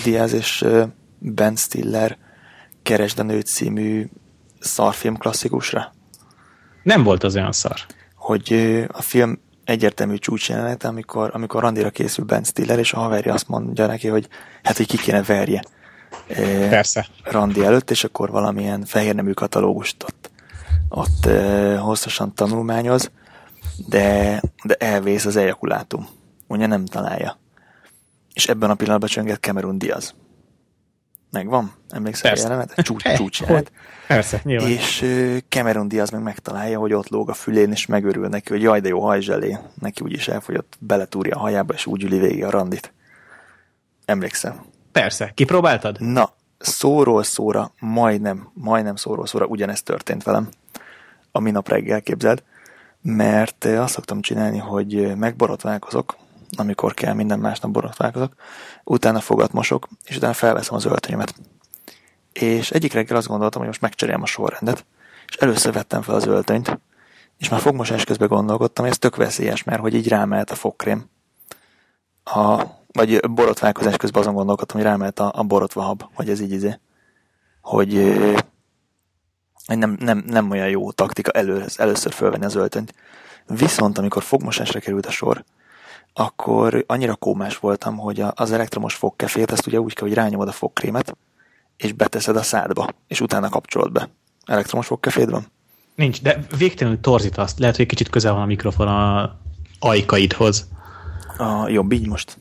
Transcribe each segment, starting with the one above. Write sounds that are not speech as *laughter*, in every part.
Cameron Diaz és Ben Stiller Keresd a nőt című szarfilm klasszikusra? Nem volt az olyan szar. Hogy a film egyértelmű csúcsjelenet, amikor, amikor randira készül Ben Stiller, és a haverja azt mondja neki, hogy hát, hogy ki kéne verje. Persze. Randi előtt, és akkor valamilyen fehérnemű katalógust ott, ott hosszasan tanulmányoz, de, de elvész az ejakulátum. Ugye nem találja és ebben a pillanatban csönget Cameron Diaz. Megvan? Emlékszel a jelenet? Csúcs, csúcs jelenet. Persze, nyilván. És Cameron Diaz meg megtalálja, hogy ott lóg a fülén, és megörül neki, hogy jaj, de jó hajzselé. Neki úgyis elfogyott, beletúrja a hajába, és úgy üli végig a randit. Emlékszem. Persze. Kipróbáltad? Na, szóról szóra, majdnem, majdnem szóról szóra ugyanezt történt velem. A minap reggel képzeld. Mert azt szoktam csinálni, hogy megborotválkozok, amikor kell, minden másnap borotválkozok, utána fogat mosok, és utána felveszem az öltönyömet. És egyik reggel azt gondoltam, hogy most megcserélem a sorrendet, és először vettem fel az öltönyt, és már fogmosás közben gondolkodtam, hogy ez tök veszélyes, mert hogy így rámelt a fogkrém. A, vagy borotválkozás közben azon gondolkodtam, hogy rámelt a, a borotvahab, hogy ez így izé. Hogy nem, nem, nem olyan jó taktika elő, először fölvenni az öltönyt. Viszont amikor fogmosásra került a sor, akkor annyira kómás voltam, hogy az elektromos fogkefét, azt ugye úgy kell, hogy rányomod a fogkrémet, és beteszed a szádba, és utána kapcsolod be. Elektromos fogkeféd van? Nincs, de végtelenül torzítasz. Lehet, hogy egy kicsit közel van a mikrofon a ajkaidhoz. A, jobb így most.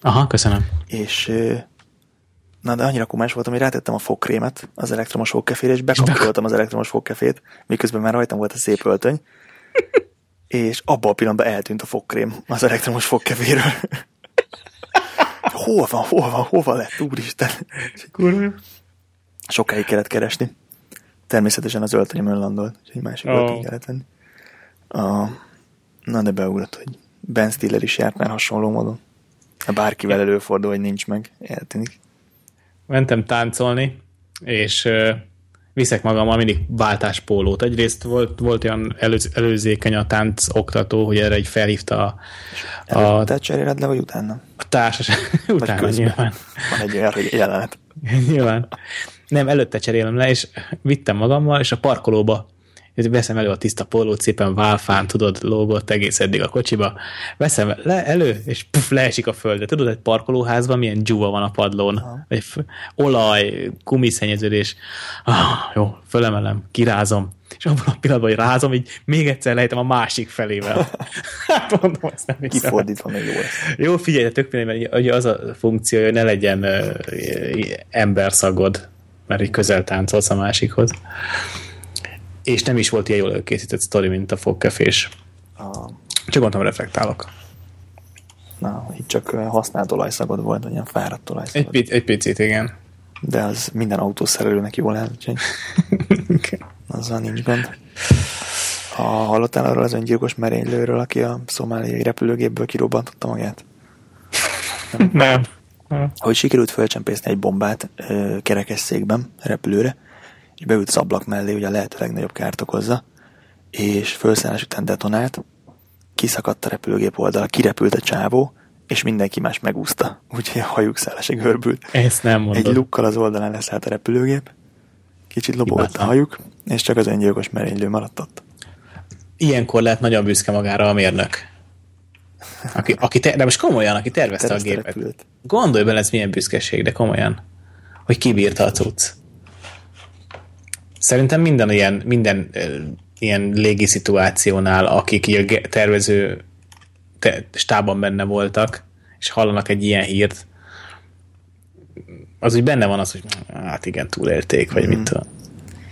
Aha, köszönöm. És na, de annyira kumás voltam, hogy rátettem a fogkrémet az elektromos fogkefére, és bekapcsoltam az elektromos fogkefét, miközben már rajtam volt a szép öltöny, és abban a pillanatban eltűnt a fogkrém az elektromos fogkevéről. *laughs* hol van, hol van, hova lett, úristen? Kurva. Sokáig kellett keresni. Természetesen az öltönyömön landolt, úgyhogy másik oh. öltöny kellett venni. A, na de beugrott, hogy Ben Stiller is járt már hasonló módon. Ha bárkivel előfordul, hogy nincs meg, eltűnik. Mentem táncolni, és viszek magammal mindig váltáspólót. Egyrészt volt, volt olyan előz, előzékeny a tánc oktató, hogy erre egy felhívta a... a te cseréled le, vagy utána? A társas. utána közben. nyilván. Van egy olyan jelenet. *laughs* nyilván. Nem, előtte cserélem le, és vittem magammal, és a parkolóba veszem elő a tiszta pólót, szépen válfán, tudod, lógott egész eddig a kocsiba, veszem le, elő, és puf, leesik a földre. Tudod, egy parkolóházban milyen dzsúva van a padlón, Aha. egy olaj, kumiszennyeződés. Ah, jó, fölemelem, kirázom, és abban a pillanatban, hogy rázom, így még egyszer lejtem a másik felével. *laughs* hát mondom, azt nem Kifordítva még jó lesz. Jó, figyelj, tök mindegy, hogy az a funkció, hogy ne legyen uh, emberszagod, mert így közel táncolsz a másikhoz És nem is volt ilyen jól elkészített sztori, mint a fogkefés. A, Csak mondtam, reflektálok. na, itt csak használt olajszagod volt, ilyen fáradt Egy, olajszagod. pic, egy picit, igen. De az minden autószerelőnek jól áll, úgyhogy *laughs* azzal nincs gond. A, hallottál arról az öngyilkos merénylőről, aki a szomáliai repülőgépből kirobbantotta magát? nem. Hogy sikerült fölcsempészni egy bombát ö, kerekesszékben, repülőre, az ablak mellé, ugye a lehető legnagyobb kárt okozza, és felszállás után detonált, kiszakadt a repülőgép oldala, kirepült a csávó, és mindenki más megúszta. Úgyhogy a hajuk szállása görbült. Ezt nem mondod. Egy lukkal az oldalán leszállt a repülőgép, kicsit lobogott a hajuk, és csak az öngyilkos merénylő maradt ott. Ilyenkor lehet nagyon büszke magára a mérnök. Aki, aki te, de most komolyan, aki tervezte Tervezte a a gépet. repülőt. Gondolj bele, ez milyen büszkeség, de komolyan. Hogy kibírta a cucc. Szerintem minden ilyen, minden ilyen légi szituációnál, akik így a tervező te, stábban benne voltak, és hallanak egy ilyen hírt, az úgy benne van az, hogy hát igen, túlélték, vagy mit tudom.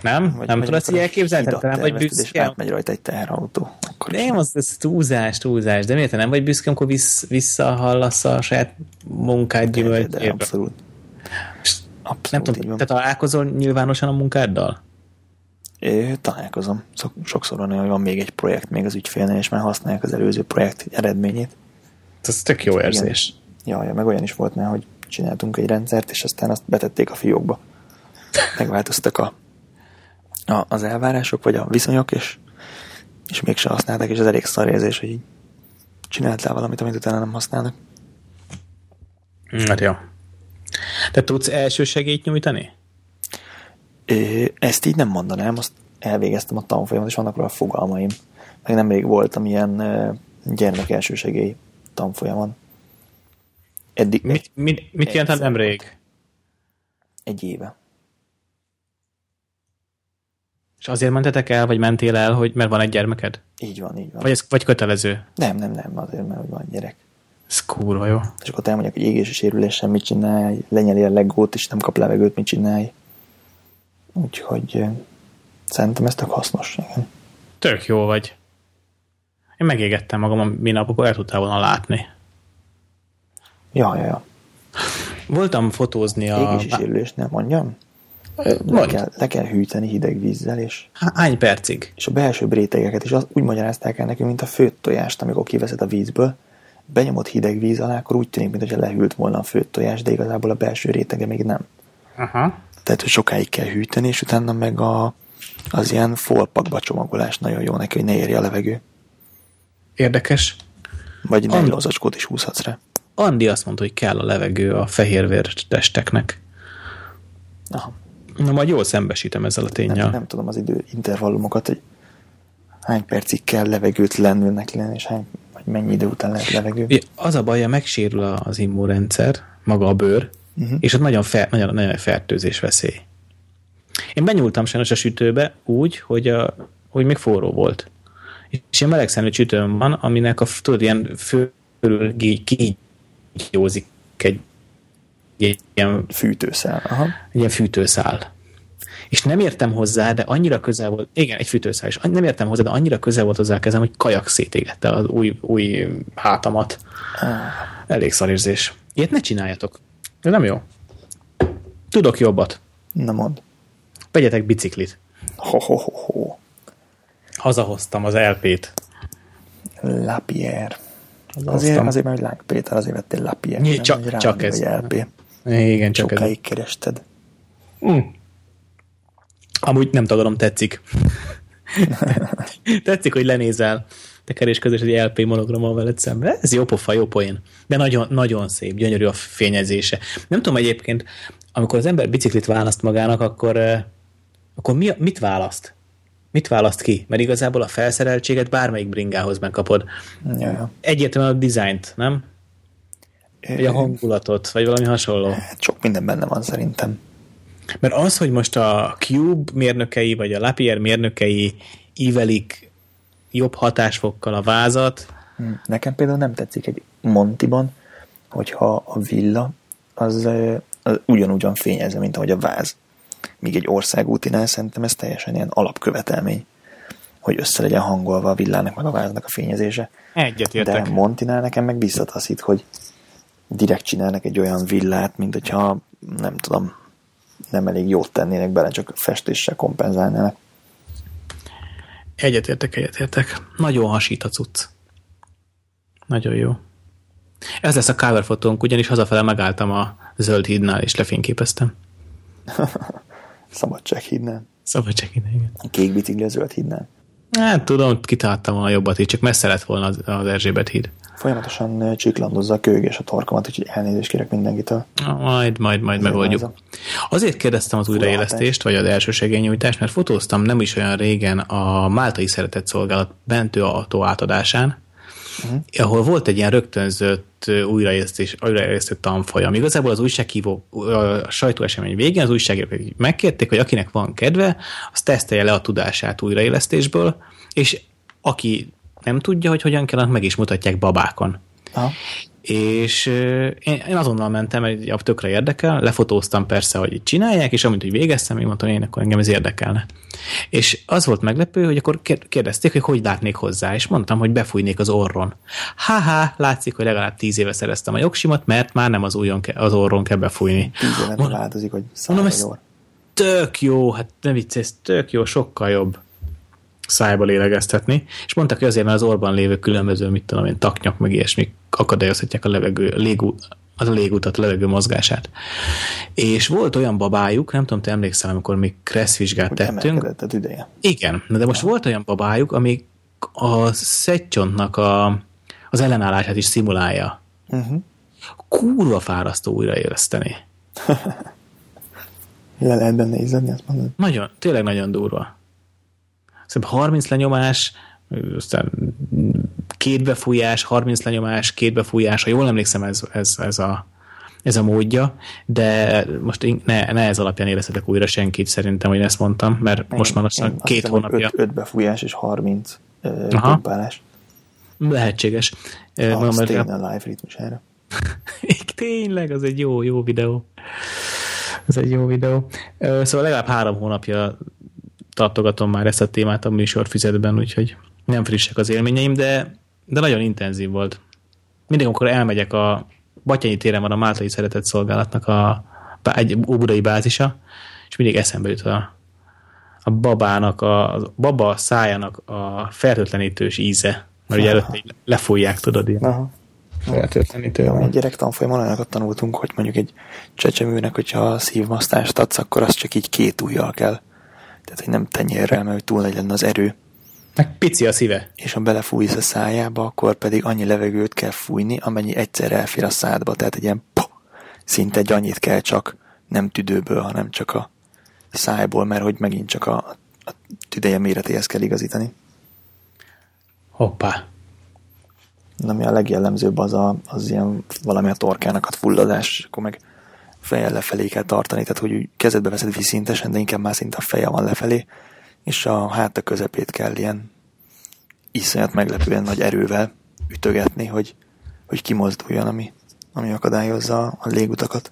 Nem? Mhm. Vagy- nem tudod így amikor a elképzelni? nem vagy büszke? átmegy rajta egy teherautó. Akkor Nem, az, az túlzás, túlzás. De miért nem vagy büszke, amikor vissz, visszahallasz a saját munkád gyümölcséből? abszolút. Nem Abszolút így tudom, te találkozol nyilvánosan a munkáddal? É, találkozom. Szok, sokszor van olyan, hogy van még egy projekt még az ügyfélnél, és már használják az előző projekt eredményét. Ez tök jó érzés. Ja, ja, meg olyan is volt már, hogy csináltunk egy rendszert, és aztán azt betették a fiókba. Megváltoztak a, a, az elvárások, vagy a viszonyok, és, és mégsem használták, és ez elég szar érzés, hogy így csináltál valamit, amit utána nem használnak. Hát jó. Te tudsz elsősegélyt nyújtani? Ezt így nem mondanám, azt elvégeztem a tanfolyamot, és vannak róla fogalmaim. Meg nemrég voltam ilyen gyermek elsősegély tanfolyamon. Eddig Mit, mit, mit jelent nemrég? egy éve. És azért mentetek el, vagy mentél el, hogy mert van egy gyermeked? Így van, így van. Vagy ez vagy kötelező? Nem, nem, nem, azért, mert hogy van gyerek. Ez kurva jó. És akkor elmondják, hogy égési sérülésen mit csinálj, lenyeli a legót, és nem kap levegőt, mit csinálj. Úgyhogy ö, szerintem ez tök hasznos. Igen. Tök jó vagy. Én megégettem magam a minap, akkor el tudtál volna látni. Ja, ja, ja. *laughs* Voltam fotózni a... Égési sérülés, nem mondjam? Le kell, le kell hűteni hideg vízzel, és, Há- Hány percig? és a belső rétegeket is az, úgy magyarázták el nekünk, mint a főtt tojást, amikor kiveszed a vízből, benyomod hideg víz alá, akkor úgy tűnik, mintha lehűlt volna a főtt tojás, de igazából a belső rétege még nem. Aha. Tehát, hogy sokáig kell hűteni, és utána meg a, az ilyen folpakba csomagolás nagyon jó neki, hogy ne érje a levegő. Érdekes. Vagy nejlonzacskót is húzhatsz rá. Andi azt mondta, hogy kell a levegő a fehérvér testeknek. Aha. Na, majd jól szembesítem ezzel a Nem, tényel. nem tudom az idő intervallumokat, hogy hány percig kell levegőt lennülnek lenni, és hány, vagy mennyi idő után lehet levegő. Az a baj, hogy megsérül az immunrendszer, maga a bőr, Mhm. és ott nagyon, fer, nagyon, nagyon fertőzés veszély. Én benyúltam sajnos a sütőbe úgy, hogy, a, hogy még forró volt. És ilyen melegszenű sütőm van, aminek a, tudod, ilyen fölül kígyózik egy, egy ilyen Fűtőszál. Aha. egy ilyen fűtőszál. És nem értem hozzá, de annyira közel volt, igen, egy fűtőszál, és nem értem hozzá, de annyira közel volt hozzá a kezem, hogy kajak szétégette az új, új hátamat. Elég szarérzés. Ilyet ne csináljatok. Ez nem jó. Tudok jobbat. Na mond. Vegyetek biciklit. Ho, ho, ho, ho. Hazahoztam az LP-t. Lapierre. Azért, azért, mert Láng Péter, azért vettél Lapierre. Nem, csak- rád csak ez. LP. Igen, csak ez. Sokáig kerested. Mm. Amúgy nem tagadom, tetszik. *laughs* tetszik, hogy lenézel tekerés között egy LP monogrammal veled szembe. Ez jó pofa, jó poén. De nagyon, nagyon szép, gyönyörű a fényezése. Nem tudom egyébként, amikor az ember biciklit választ magának, akkor, eh, akkor mi, mit választ? Mit választ ki? Mert igazából a felszereltséget bármelyik bringához megkapod. Ja. Egyértelműen a dizájnt, nem? Vagy a hangulatot, vagy valami hasonló. Hát sok minden benne van szerintem. Mert az, hogy most a Cube mérnökei, vagy a Lapierre mérnökei ívelik jobb hatásfokkal a vázat, Hm. Nekem például nem tetszik egy Montiban, hogyha a villa az, az ugyanúgyan fényezve, mint ahogy a váz. Míg egy országútinál szerintem ez teljesen ilyen alapkövetelmény, hogy össze legyen hangolva a villának meg a váznak a fényezése. Egyet értek. De Montinál nekem meg visszataszít, hogy direkt csinálnak egy olyan villát, mint hogyha nem tudom, nem elég jót tennének bele, csak festéssel kompenzálnának. Egyetértek, egyetértek. Nagyon hasít a cucc. Nagyon jó. Ez lesz a cover fotónk, ugyanis hazafele megálltam a zöld hídnál, és lefényképeztem. *laughs* Szabadsághídnál. Szabadsághídnál, igen. A kék bicikli a zöld hídnál. Hát tudom, kitaláltam volna jobbat így, csak messze lett volna az, az Erzsébet híd. Folyamatosan csiklandozza a kőgés a torkomat, úgyhogy elnézést kérek mindenkitől. Majd, majd, majd megoldjuk. Azért kérdeztem az újraélesztést, vagy az elsősegélynyújtást, mert fotóztam nem is olyan régen a Máltai Szeretett Szolgálat bentő autó átadásán, uh-huh. ahol volt egy ilyen rögtönzött újraélesztés, újraélesztő tanfolyam. Igazából az újsághívó, a sajtóesemény végén az újságírók megkérték, hogy akinek van kedve, az tesztelje le a tudását újraélesztésből, és aki nem tudja, hogy hogyan kell, meg is mutatják babákon. Aha. És én, én azonnal mentem, egy tökre érdekel, lefotóztam persze, hogy itt csinálják, és amint hogy végeztem, én mondtam, én akkor engem ez érdekelne. És az volt meglepő, hogy akkor kérdezték, hogy hogy látnék hozzá, és mondtam, hogy befújnék az orron. Haha, látszik, hogy legalább tíz éve szereztem a jogsimat, mert már nem az, újon ke, az orron kell befújni. Tíz éve változik, hogy mondom, ez tök jó, hát nem vicc, ez tök jó, sokkal jobb szájba lélegeztetni, és mondták, hogy azért, mert az orban lévő különböző, mit tudom én, taknyak, meg ilyesmi akadályozhatják a levegő, légú, az a légutat, a levegő mozgását. És volt olyan babájuk, nem tudom, te emlékszel, amikor mi kresszvizsgát tettünk. az ideje. Igen, de most ja. volt olyan babájuk, ami a szegcsontnak a, az ellenállását is szimulálja. Uh-huh. Kurva fárasztó újraéleszteni. *laughs* Le lehet benne ízadni, azt mondod? Nagyon, tényleg nagyon durva. Szerintem 30 lenyomás, aztán két befújás, 30 lenyomás, két befújás, ha jól emlékszem, ez, ez, ez, a, ez a módja, de most ne, ne ez alapján érezhetek újra senkit szerintem, hogy ezt mondtam, mert én, most már lassan két hiszem, hónapja. 5, 5 befújás és 30 pumpálás. Lehetséges. A Mondom, a live ritmusára. *laughs* Tényleg, az egy jó, jó videó. Ez egy jó videó. Szóval legalább három hónapja tartogatom már ezt a témát a műsorfüzetben, úgyhogy nem frissek az élményeim, de, de nagyon intenzív volt. Mindig, amikor elmegyek a Batyányi téren van a Máltai Szeretett Szolgálatnak a, egy óbudai bázisa, és mindig eszembe jut a, a babának, a, a baba szájának a fertőtlenítős íze, mert ugye előtte lefújják, tudod, ilyen. Aha. Fertőtlenítő. Ja, egy gyerektanfolyamon olyanokat tanultunk, hogy mondjuk egy csecsemőnek, hogyha szívmasztást adsz, akkor azt csak így két ujjal kell tehát, hogy nem tenyérrel, mert túl nagy lenne az erő. Meg pici a szíve. És ha belefújsz a szájába, akkor pedig annyi levegőt kell fújni, amennyi egyszer elfér a szádba. Tehát egy ilyen po, szinte egy annyit kell csak nem tüdőből, hanem csak a szájból, mert hogy megint csak a, a tüdeje méretéhez kell igazítani. Hoppá. Ami a legjellemzőbb az, a, az ilyen valami a torkának a fulladás, akkor meg fejjel lefelé kell tartani, tehát hogy kezedbe veszed viszintesen, de inkább már szinte a feje van lefelé, és a háta közepét kell ilyen iszonyat meglepően nagy erővel ütögetni, hogy, hogy kimozduljon, ami, ami akadályozza a légutakat.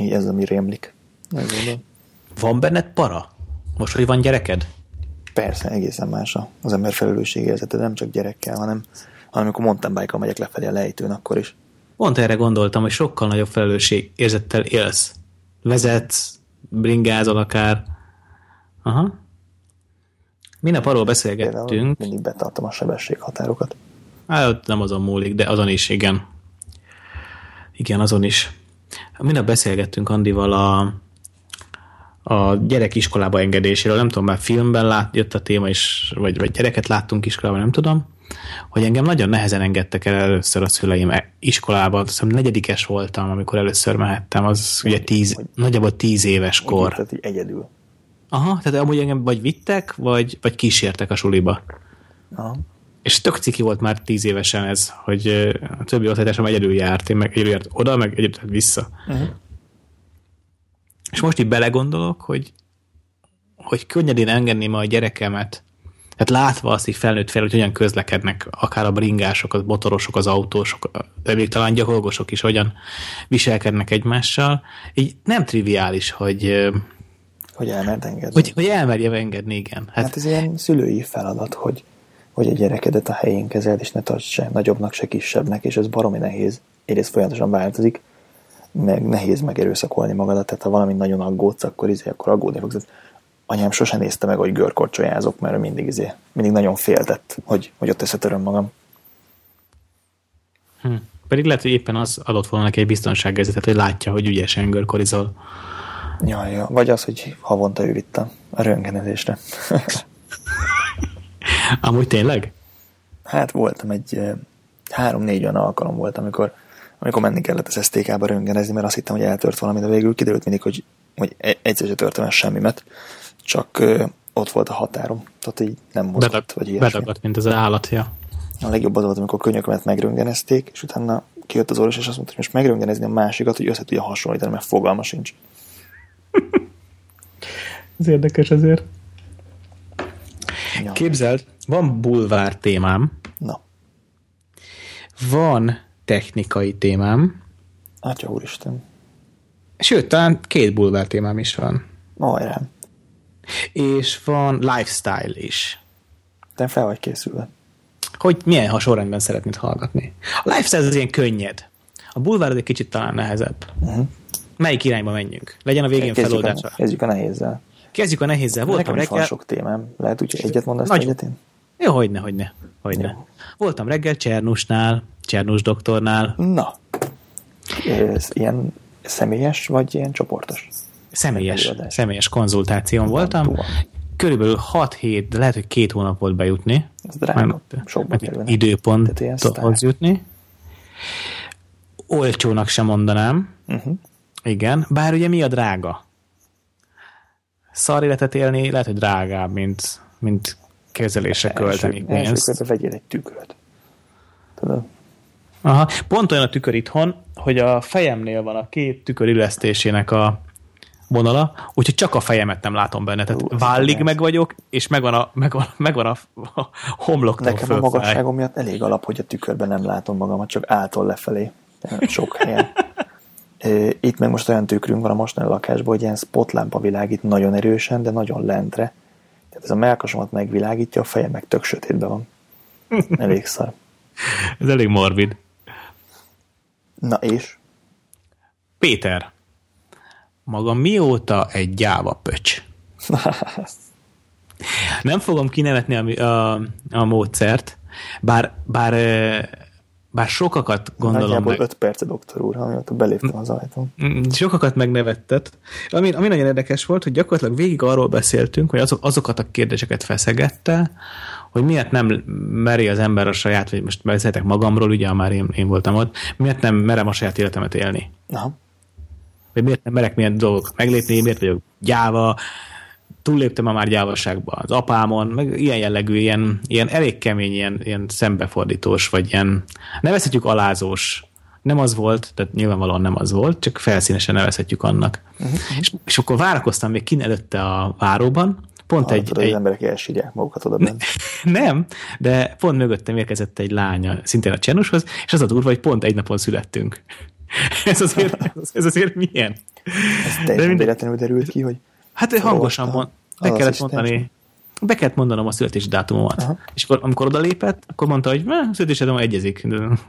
Így ez, ami rémlik. Van benned para? Most, hogy van gyereked? Persze, egészen más az ember felelősségérzete, nem csak gyerekkel, hanem, hanem amikor mountain bike megyek lefelé a lejtőn, akkor is Pont erre gondoltam, hogy sokkal nagyobb felelősség érzettel élsz. Vezetsz, bringázol akár. Aha. Minap arról beszélgettünk. Például mindig betartom a sebességhatárokat. Hát nem azon múlik, de azon is, igen. Igen, azon is. Minap beszélgettünk Andival a, a gyerek iskolába engedéséről. Nem tudom, már filmben lát, jött a téma is, vagy, vagy gyereket láttunk iskolában, nem tudom hogy engem nagyon nehezen engedtek el először a szüleim iskolába. Azt hiszem negyedikes voltam, amikor először mehettem, az ugye tíz, hogy, nagyjából tíz éves kor. Tehát egyedül. Aha, tehát amúgy engem vagy vittek, vagy, vagy kísértek a suliba. Aha. És tök ciki volt már tíz évesen ez, hogy a többi osztálytársam egyedül járt, én meg egyedül járt oda, meg egyedül vissza. Uh-huh. És most így belegondolok, hogy hogy könnyedén engedném a gyerekemet Tehát látva azt így felnőtt fel, hogy hogyan közlekednek akár a bringások, a motorosok, az autósok, de még talán gyalogosok is hogyan viselkednek egymással, így nem triviális, hogy hogy elmerd engedni. Hogy, hogy elmerje engedni, igen. Hát, hát ez ilyen szülői feladat, hogy, hogy a gyerekedet a helyén kezeld, és ne tarts se nagyobbnak, se kisebbnek, és ez baromi nehéz. Egyrészt folyamatosan változik, meg nehéz megerőszakolni magadat, tehát ha valami nagyon aggódsz, akkor izé, akkor aggódni fogsz. Anyám sosem nézte meg, hogy görkorcsolyázok, mert mindig izé, mindig nagyon féltett, hogy, hogy ott összetöröm magam. Hm. Pedig lehet, hogy éppen az adott volna neki egy biztonsággezetet, hogy látja, hogy ügyesen görkorizol. Ja, ja. Vagy az, hogy havonta ő vitte a röntgenezésre. *laughs* Amúgy tényleg? Hát voltam egy három-négy olyan alkalom volt, amikor, amikor menni kellett az STK-ba röntgenezni, mert azt hittem, hogy eltört valami, de végül kiderült mindig, hogy, hogy egyszer sem törtem el semmimet, csak ott volt a határom, tehát így nem mozgott, Bedag, vagy ilyesmi. Bedagadt, mint az állatja. A legjobb az volt, amikor könyökömet megröngenezték, és utána kijött az orvos, és azt mondta, hogy most megröngenezni a másikat, hogy össze tudja hasonlítani, mert fogalma sincs. Ez érdekes azért. Ja. Képzeld, van bulvár témám. Na. Van technikai témám. Atya úristen. Sőt, talán két bulvár témám is van. Majrám. És van lifestyle is. Te fel vagy készülve. Hogy milyen hasonlóan szeretnéd hallgatni. A lifestyle az ilyen könnyed. A bulvár az egy kicsit talán nehezebb. Uh-huh. Melyik irányba menjünk? Legyen a végén kezdjük feloldása. A, kezdjük a nehézzel. Kezdjük a nehézzel. Voltam reggel... van sok témám. Lehet úgy, egyet mondasz Nagy... egyet én? Jó, hogyne, hogyne. hogyne. Jó. Voltam reggel Csernusnál, Csernus doktornál. Na. Ez ilyen személyes, vagy ilyen csoportos? Személyes, személyes konzultáción voltam. Körülbelül 6-7, de lehet, hogy két hónap volt bejutni. Ez drága. Sokba Időponthoz jutni. Olcsónak sem mondanám. Uh-huh. Igen, bár ugye mi a drága? szar életet élni lehet, hogy drágább, mint, mint kezelésre költeni pénzt. Első vegyél egy tükröt. Tudod? Aha. Pont olyan a tükör itthon, hogy a fejemnél van a két tükör illesztésének a vonala, úgyhogy csak a fejemet nem látom benne. Tehát vállig meg vagyok, és megvan a, megvan, megvan a, *laughs* a homloktól Nekem a magasságom miatt elég alap, hogy a tükörben nem látom magamat, csak által lefelé. Sok helyen. Itt meg most olyan tükrünk van a mostani lakásban, hogy ilyen spotlámpa világít nagyon erősen, de nagyon lentre. Tehát ez a melkasomat megvilágítja, a fejem meg tök sötétben van. Elég szar. ez elég morbid. Na és? Péter, maga mióta egy gyáva pöcs? Nem fogom kinevetni a, a, a módszert, bár, bár bár sokakat gondolom Nagyjából meg... 5 perc, doktor úr, amióta beléptem az ajtón. Mm, sokakat megnevettet. Ami, ami nagyon érdekes volt, hogy gyakorlatilag végig arról beszéltünk, hogy azok, azokat a kérdéseket feszegette, hogy miért nem meri az ember a saját, vagy most beszéltek magamról, ugye már én, én voltam ott, miért nem merem a saját életemet élni. Aha. Vagy miért nem merek milyen dolgokat meglépni, miért vagyok gyáva, túlléptem a már gyávaságba az apámon, meg ilyen jellegű, ilyen, ilyen elég kemény, ilyen, ilyen szembefordítós, vagy ilyen, nevezhetjük alázós, nem az volt, tehát nyilvánvalóan nem az volt, csak felszínesen nevezhetjük annak. Uh-huh. És, és akkor várakoztam még kin előtte a váróban, pont egy, egy... az emberek elsírják magukat oda bent. *laughs* Nem, de pont mögöttem érkezett egy lánya, szintén a Csernushoz, és az a durva, hogy pont egy napon születtünk. *laughs* ez azért, ez azért milyen? Ez teljesen véletlenül derült ki, hogy Hát hangosan mond, be kellett mondani, be kellett mondanom a születési dátumomat. Aha. És akkor, amikor odalépett, akkor mondta, hogy a születési dátumom egyezik.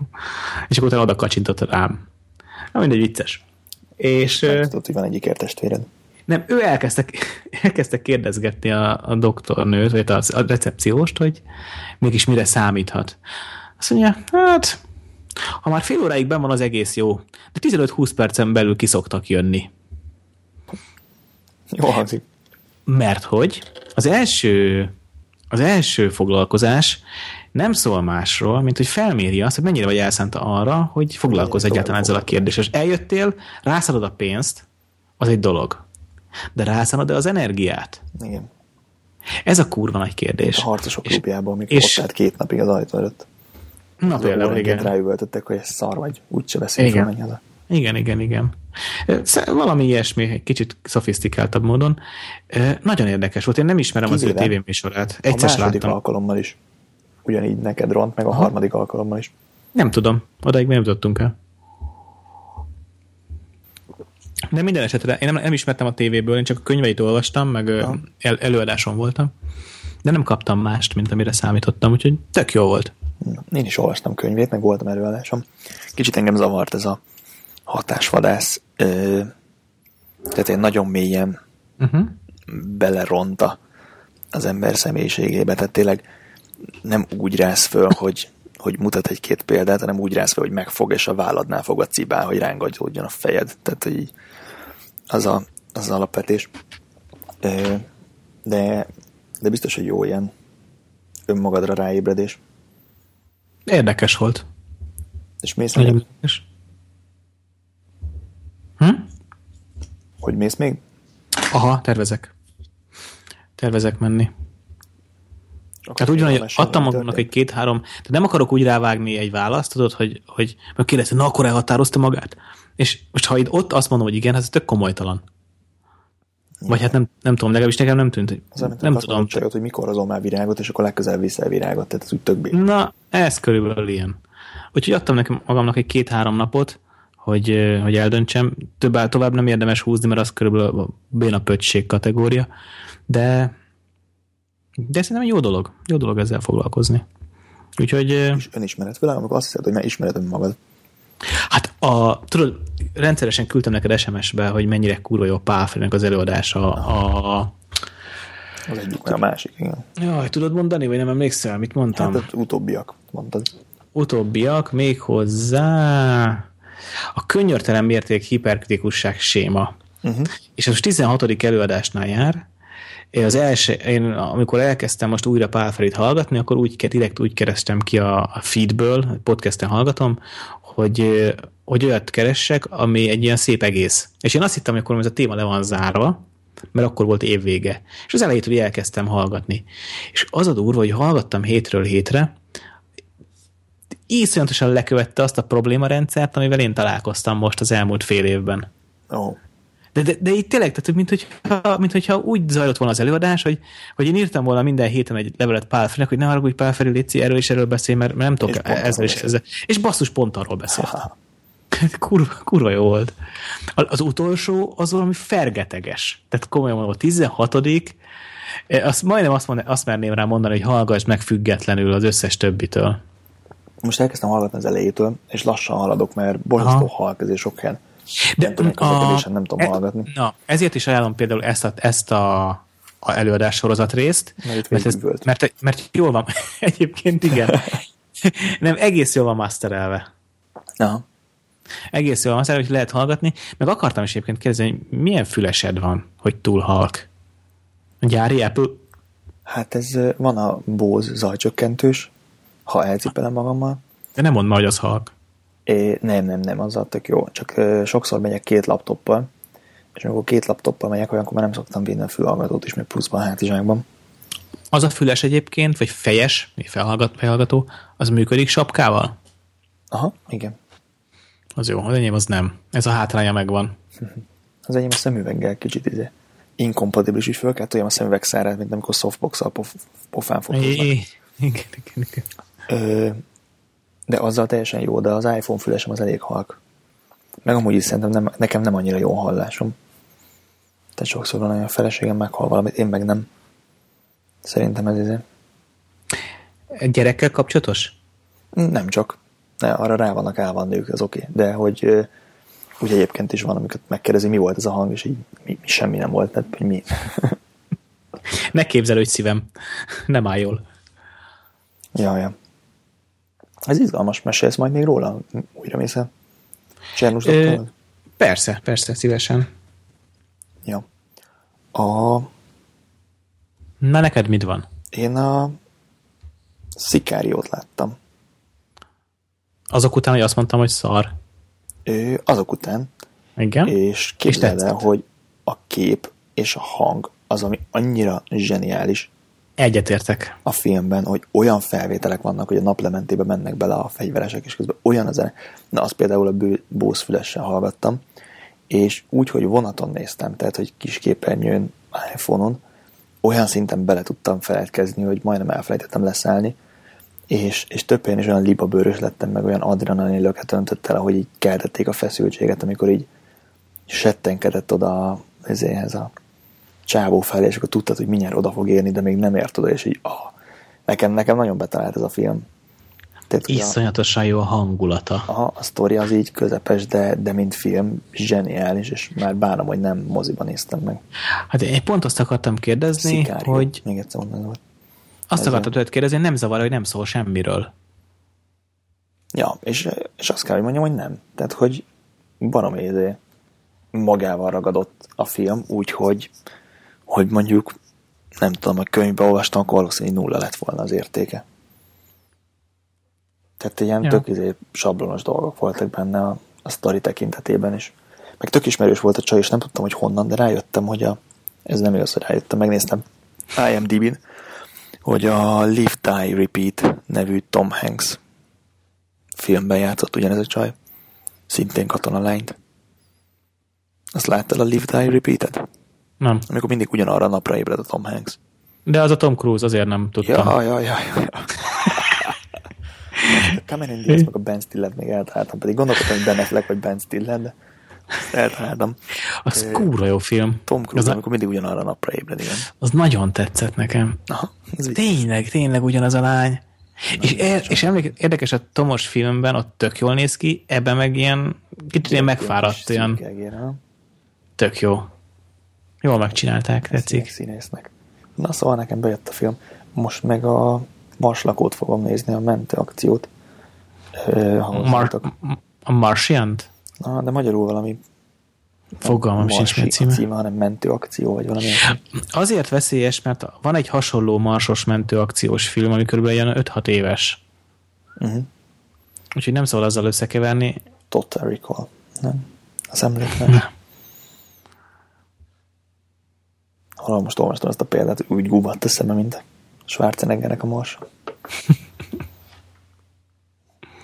*laughs* És akkor utána oda kacsintott rám. Na mindegy, vicces. És... Nem tudod, hogy van egyik testvéred. Nem, ő elkezdte, *laughs* elkezdte kérdezgetni a, a doktornőt, vagy a, a recepcióst, hogy mégis mire számíthat. Azt mondja, hát, ha már fél óráig ben van, az egész jó, de 15-20 percen belül kiszoktak jönni. Jó hangzik. Mert hogy az első, az első foglalkozás nem szól másról, mint hogy felméri azt, hogy mennyire vagy elszánta arra, hogy foglalkozz egyáltalán ezzel a kérdéssel. És eljöttél, rászadod a pénzt, az egy dolog. De rászánod-e az energiát? Igen. Ez a kurva nagy kérdés. A harcosok klubjában, amikor és... ott két napig az ajtó előtt. Na az például, igen. Ráüvöltöttek, hogy ez szar vagy, úgyse beszél igen. igen, igen, igen. Valami ilyesmi, egy kicsit szofisztikáltabb módon. Nagyon érdekes volt, én nem ismerem Kivéve. az ő tévéműsorát. Egyszer a második láttam. alkalommal is. Ugyanígy neked ront, meg a Aha. harmadik alkalommal is. Nem tudom, odaig nem jutottunk el. De minden esetre én nem, nem ismertem a tévéből, én csak a könyveit olvastam, meg el, előadáson voltam, de nem kaptam mást, mint amire számítottam, úgyhogy tök jó volt. Én is olvastam könyvét, meg voltam előadásom. Kicsit engem zavart ez a hatásvadász, ö, tehát én nagyon mélyen uh-huh. beleronta az ember személyiségébe, tehát tényleg nem úgy rász föl, hogy, hogy mutat egy-két példát, hanem úgy rász föl, hogy megfog, és a válladnál fog a cibál, hogy rángagyódjon a fejed. Tehát, hogy az, a, az alapvetés. De, de biztos, hogy jó ilyen önmagadra ráébredés. Érdekes volt. És mész még? Érdekes. Hm? Hogy mész még? Aha, tervezek. Tervezek menni. Akkor Tehát úgy van, hogy adtam magamnak egy két-három, de nem akarok úgy rávágni egy választ, tudod, hogy, hogy meg kérdezte, na akkor elhatározta magát? És most ha itt ott azt mondom, hogy igen, ez tök komolytalan. Vagy hát nem, nem tudom, legalábbis nekem nem tűnt, hogy az nem tudom. Csajolt, hogy mikor azon már virágot, és akkor legközelebb viszel virágot, tehát ez úgy tök Na, ez körülbelül ilyen. Úgyhogy adtam nekem magamnak egy két-három napot, hogy, hogy eldöntsem. Több, tovább nem érdemes húzni, mert az körülbelül a béna pöccség kategória, de de szerintem jó dolog. Jó dolog ezzel foglalkozni. Úgyhogy... És önismeret világ, amikor azt hiszed, hogy már ismered önmagad. Hát a, tudod, rendszeresen küldtem neked SMS-be, hogy mennyire kurva jó Pálfrének az előadása a, az egyik, a másik, igen. Jaj, tudod mondani, vagy nem emlékszel, mit mondtam? Hát utóbbiak, mondtad. Utóbbiak, még hozzá a könyörtelen mérték hiperkritikusság séma. Uh-huh. És az 16. előadásnál jár, én az első, én amikor elkezdtem most újra Pál Ferit hallgatni, akkor úgy, direkt úgy kerestem ki a, feedből, podcasten hallgatom, hogy, hogy olyat keressek, ami egy ilyen szép egész. És én azt hittem, hogy akkor ez a téma le van zárva, mert akkor volt évvége. És az elejétől elkezdtem hallgatni. És az a durva, hogy hallgattam hétről hétre, iszonyatosan lekövette azt a problémarendszert, amivel én találkoztam most az elmúlt fél évben. Oh. De, de, de itt tényleg, tehát mint hogyha, mint hogyha úgy zajlott volna az előadás, hogy, hogy én írtam volna minden héten egy levelet Pál Ferinek, hogy ne haragudj Pál Feri, létszi, erről és erről beszélj, mert, mert nem tudok ezzel és ezzel. És basszus pont arról beszélt. Kurva, kurva jó volt. Az utolsó az valami fergeteges. Tehát komolyan mondom, a 16 azt majdnem azt, mond, azt merném rá mondani, hogy hallgass meg függetlenül az összes többitől. Most elkezdtem hallgatni az elejétől, és lassan haladok, mert borzasztó halk, ezért sok helyen de nem tudom, a, nem tudom e, hallgatni. Na, ezért is ajánlom például ezt a, ezt a, a előadás sorozat részt, mert, mert, ez, mert, mert jól van, *laughs* egyébként igen. *laughs* nem, egész jól van masterelve. Aha. Egész jól masterelve, hogy lehet hallgatni, meg akartam is egyébként kérdezni, hogy milyen fülesed van, hogy túl halk? Gyári Apple? Hát ez van a Bose zajcsökkentős, ha elcipelem magammal. De nem mondd már, hogy az halk. É, nem, nem, nem, az tök jó. Csak ö, sokszor megyek két laptoppal, és amikor két laptoppal megyek, olyankor már nem szoktam vinni a fülhallgatót is, még pluszban a hátizsákban. Az a füles egyébként, vagy fejes, felhallgat, felhallgató, az működik sapkával? Aha, igen. Az jó, az enyém az nem. Ez a hátránya megvan. Az enyém a szemüveggel kicsit izé inkompatibilis is föl kell toljam a szemüveg szárát, mint amikor softbox-al pof, pofán fotóznak. Igen, igen, igen. Ö, de azzal teljesen jó, de az iPhone fülesem az elég halk. Meg amúgy is szerintem nem, nekem nem annyira jó hallásom. Tehát sokszor van olyan feleségem meghal valamit, én meg nem. Szerintem ez izé. Gyerekkel kapcsolatos? Nem csak. Ne, arra rá vannak állva a nők, az oké. Okay. De hogy úgy egyébként is van, amiket megkérdezi, mi volt ez a hang, és így mi, mi semmi nem volt, tehát hogy mi. *laughs* ne képzelődj szívem, nem áll jól. Ja, ja. Ez izgalmas, mesélsz majd még róla? Újra mész el? Csernus Persze, persze, szívesen. Ja. A... Na neked mit van? Én a Szikáriót láttam. Azok után, hogy azt mondtam, hogy szar? Ő, azok után. Igen? És képzeld el, hogy a kép és a hang az, ami annyira zseniális, Egyetértek. A filmben, hogy olyan felvételek vannak, hogy a naplementébe mennek bele a fegyveresek, és közben olyan a zene. Na, azt például a bószfülessel hallgattam, és úgy, hogy vonaton néztem, tehát, hogy kis képernyőn, iPhone-on, olyan szinten bele tudtam feledkezni, hogy majdnem elfelejtettem leszállni, és, és több is olyan libabőrös lettem, meg olyan adrenalin löket öntött el, ahogy így keltették a feszültséget, amikor így settenkedett oda ezéhez a csávó felé, és akkor tudtad, hogy mindjárt oda fog érni, de még nem ért oda, és így, ah, nekem, nekem nagyon betalált ez a film. Tehát, Iszonyatosan a, jó a hangulata. Aha, a sztori az így közepes, de, de mint film zseniális, és már bánom, hogy nem moziban néztem meg. Hát én pont azt akartam kérdezni, Szikárió. hogy... Még egyszer mondani Azt akartam tőled kérdezni, nem zavar, hogy nem szól semmiről. Ja, és, és azt kell, hogy mondjam, hogy nem. Tehát, hogy baromi izé magával ragadott a film, úgyhogy hogy mondjuk nem tudom, a könyvbe olvastam, akkor valószínűleg nulla lett volna az értéke. Tehát ilyen ja. tök izé, sablonos dolgok voltak benne a, a sztori tekintetében is. Meg tök ismerős volt a csaj, és nem tudtam, hogy honnan, de rájöttem, hogy a, ez nem igaz, hogy rájöttem, megnéztem IMDb-n, hogy a Live Die Repeat nevű Tom Hanks filmben játszott ugyanez a csaj. Szintén katonalányt. Azt láttad a Live Die Repeated? Nem. Amikor mindig ugyanarra a napra ébred a Tom Hanks. De az a Tom Cruise, azért nem tudtam. Ja, ja, ja, ja. *laughs* Cameron Diaz meg a Ben Stiller még eltaláltam, pedig gondolkodtam, hogy Ben Affleck vagy Ben Stiller, de eltaláltam. Az e, kúra jó film. Tom Cruise, az amikor mindig ugyanarra a napra ébred, igen. Az nagyon tetszett nekem. Aha, tényleg, tényleg ugyanaz a lány. Na, és, er, és emlék, érdekes, a Tomos filmben ott tök jól néz ki, ebben meg ilyen kicsit ilyen megfáradt, ilyen tök jó. Jól megcsinálták, tetszik. Színésznek. Na szóval nekem bejött a film. Most meg a Marslakót fogom nézni, a mentő akciót. Mar- a martian Na, de magyarul valami Fogalmam sincs mi címe. címe. hanem mentő akció, vagy valami. Azért veszélyes, mert van egy hasonló marsos mentő akciós film, ami körülbelül ilyen 5-6 éves. Uh-huh. Úgyhogy nem szól azzal összekeverni. Total Recall. Nem. Az emlékszem. Hol most olvastam ezt a példát, úgy gubadt a szeme, mint Schwarzeneggernek a mors.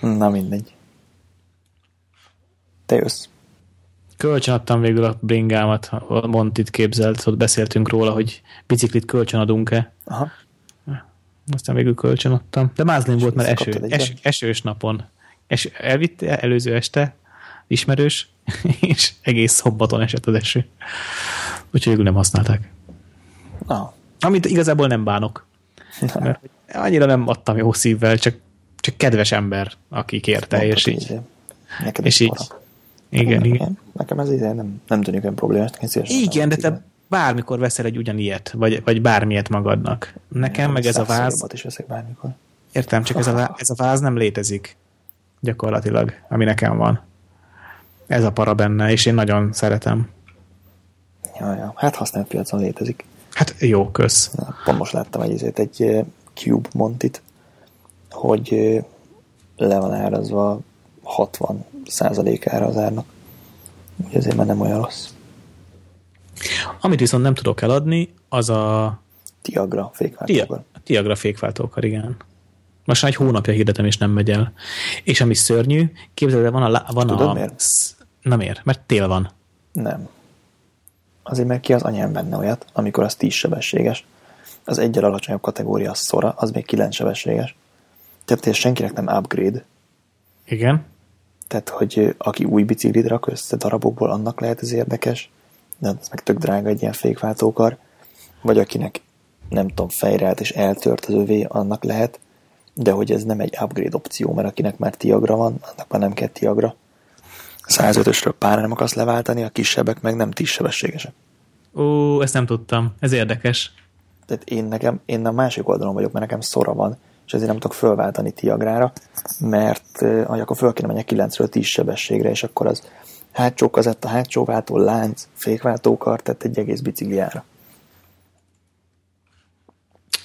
*laughs* Na mindegy. Te jössz. Kölcsönadtam végül a bringámat, a Montit képzelt, ott beszéltünk róla, hogy biciklit kölcsönadunk-e. Aha. Aztán végül kölcsönadtam. De mázlin volt, mert eső, es, esős napon. Es, elvitte előző este, ismerős, *laughs* és egész szombaton esett az eső. Úgyhogy végül nem használták. Ah. Amit igazából nem bánok. Mert annyira nem adtam jó szívvel, csak, csak kedves ember, aki kérte, Mondtad és így. Neked és így. Igen, nekem, igen. Nekem ez így nem, nem tűnik olyan problémás. Igen, de te bármikor veszel egy ugyanilyet, vagy, vagy bármilyet magadnak. Nekem meg ez a váz... is veszek bármikor. Értem, csak ez a, ez a váz nem létezik gyakorlatilag, ami nekem van. Ez a para benne, és én nagyon szeretem. Ja, ja. Hát használt piacon létezik. Hát jó, kösz. Na, pont most láttam egy, egy eh, Cube Montit, hogy eh, le van árazva 60 százalékára az árnak. Úgyhogy ezért már nem olyan rossz. Amit viszont nem tudok eladni, az a... Tiagra fékváltókar. Tiagra fékváltókar, igen. Most már egy hónapja hirdetem, és nem megy el. És ami szörnyű, képzeld, van a... Van Tudod a, miért? Nem ér, mert tél van. Nem. Azért, mert ki az anyám benne olyat, amikor az 10 sebességes. Az egyel alacsonyabb kategória az szora, az még 9 sebességes. Tehát senkinek nem upgrade. Igen. Tehát, hogy aki új biciklit rak össze darabokból, annak lehet ez érdekes, de ez meg tök drága egy ilyen fékváltókar. Vagy akinek nem tudom, fejre állt és eltört az övé, annak lehet, de hogy ez nem egy upgrade opció, mert akinek már Tiagra van, annak már nem kell Tiagra. 105-ösről pár nem akarsz leváltani, a kisebbek meg nem 10 sebességesek. Ó, ezt nem tudtam. Ez érdekes. Tehát én nekem, én a másik oldalon vagyok, mert nekem szora van, és ezért nem tudok fölváltani Tiagrára, mert eh, akkor föl kéne menjek 9-ről 10 sebességre, és akkor az hátsó a hátsó váltó, lánc, fékváltókar, tehát egy egész bicikliára.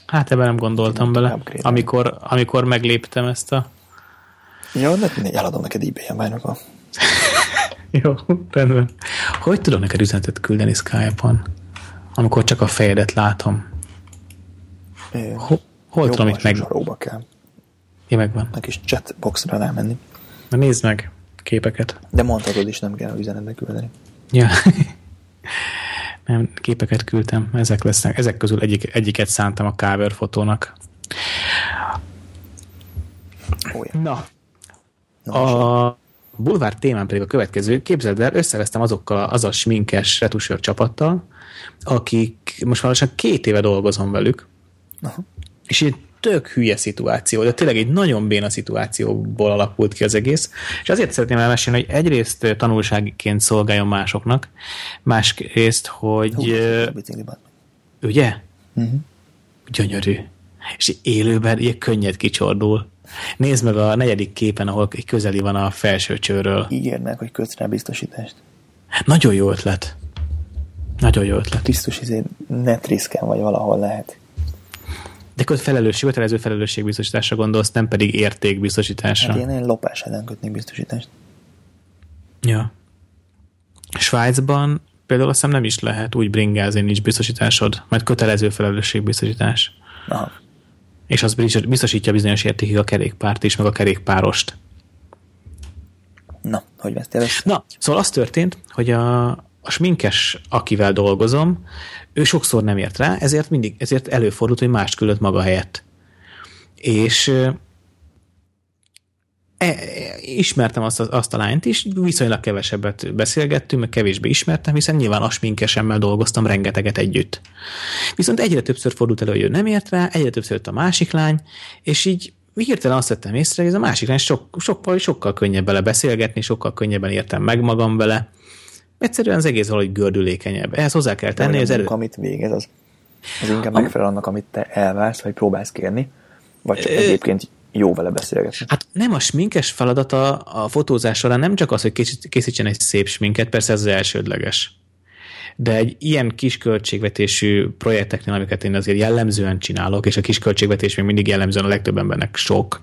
Hát ebben nem gondoltam bele, amikor, amikor megléptem ezt a... Jó, de eladom neked ebay-en bajnokon. *laughs* Jó, rendben. Hogy tudok neked üzenetet küldeni Skype-on, amikor csak a fejedet látom? Ho, hol tudom itt meg... Zsaróba kell. Én megvan. Meg is chatboxra rámenni. Na nézd meg képeket. De mondhatod is, nem kell üzenetbe küldeni. Ja. *laughs* Nem, képeket küldtem, ezek lesznek. Ezek közül egyik, egyiket szántam a cover fotónak. Ja. Na, Na, a bulvár témán pedig a következő. Képzeld el, összevesztem azokkal az a sminkes retusőr csapattal, akik most lassan két éve dolgozom velük, Aha. És egy tök hülye szituáció, de tényleg egy nagyon béna szituációból alakult ki az egész, és azért szeretném elmesélni, hogy egyrészt tanulságként szolgáljon másoknak, másrészt, hogy Hú, bicikliben. ugye, Mhm. gyönyörű, és élőben ilyen könnyed kicsordul. Nézd meg a negyedik képen, ahol közeli van a felső csőről. Ígérnek, hogy kötsz rá biztosítást. Nagyon jó ötlet. Nagyon jó ötlet. Biztos, izé netrisken vagy valahol lehet. De köt felelősség, kötelező felelősségbiztosításra gondolsz, nem pedig értékbiztosításra. Hát én ilyen lopás ellen kötnék biztosítást. Ja. Svájcban például azt hiszem nem is lehet úgy bringázni, nincs biztosításod, majd kötelező felelősségbiztosítás. Aha. És az biztos- biztosítja bizonyos értékig a kerékpárt is, meg a kerékpárost. Na, hogy vesztél? Na, szóval az történt, hogy a, a sminkes, akivel dolgozom, ő sokszor nem ért rá, ezért mindig, ezért előfordult, hogy mást küldött maga helyett. És e, e, ismertem azt, azt a lányt is, viszonylag kevesebbet beszélgettünk, meg kevésbé ismertem, hiszen nyilván a sminkesemmel dolgoztam rengeteget együtt. Viszont egyre többször fordult elő, hogy ő nem ért rá, egyre többször jött a másik lány, és így hirtelen azt vettem észre, hogy ez a másik lány sok, sokkal, sokkal könnyebb vele beszélgetni, sokkal könnyebben értem meg magam vele. Egyszerűen az egész valahogy gördülékenyebb. Ehhez hozzá kell tenni, az az erő... munka, amit végez, az, az inkább megfelel annak, amit te elvársz, vagy próbálsz kérni, vagy csak egyébként jó vele beszélgetni. Hát nem a sminkes feladata a fotózás során nem csak az, hogy készít- készítsen egy szép sminket, persze ez az elsődleges. De egy ilyen kis költségvetésű projekteknél, amiket én azért jellemzően csinálok, és a kis költségvetés még mindig jellemzően a legtöbb embernek sok,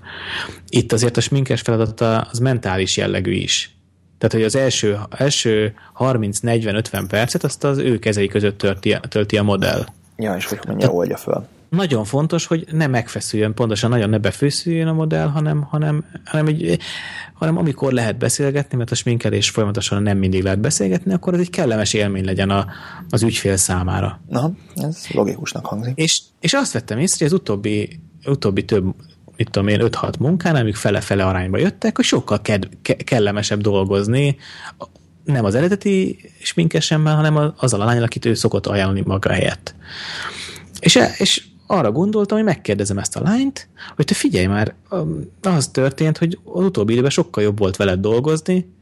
itt azért a sminkes feladata az mentális jellegű is. Tehát, hogy az első, első 30-40-50 percet azt az ő kezei között tölti, tölti a modell Ja, és hogy mennyire oldja föl. nagyon fontos, hogy ne megfeszüljön, pontosan nagyon ne befőszüljön a modell, hanem, hanem, hanem, egy, hanem amikor lehet beszélgetni, mert a sminkelés folyamatosan nem mindig lehet beszélgetni, akkor ez egy kellemes élmény legyen a, az ügyfél számára. Na, ez logikusnak hangzik. És, és azt vettem észre, hogy az utóbbi, utóbbi több, mit tudom én, 5-6 munkán, amik fele-fele arányba jöttek, hogy sokkal ked, ke, kellemesebb dolgozni, nem az eredeti sminkesemmel, hanem az- a lányal, akit ő szokott ajánlani maga helyett. És, e- és arra gondoltam, hogy megkérdezem ezt a lányt, hogy te figyelj már, az történt, hogy az utóbbi időben sokkal jobb volt veled dolgozni,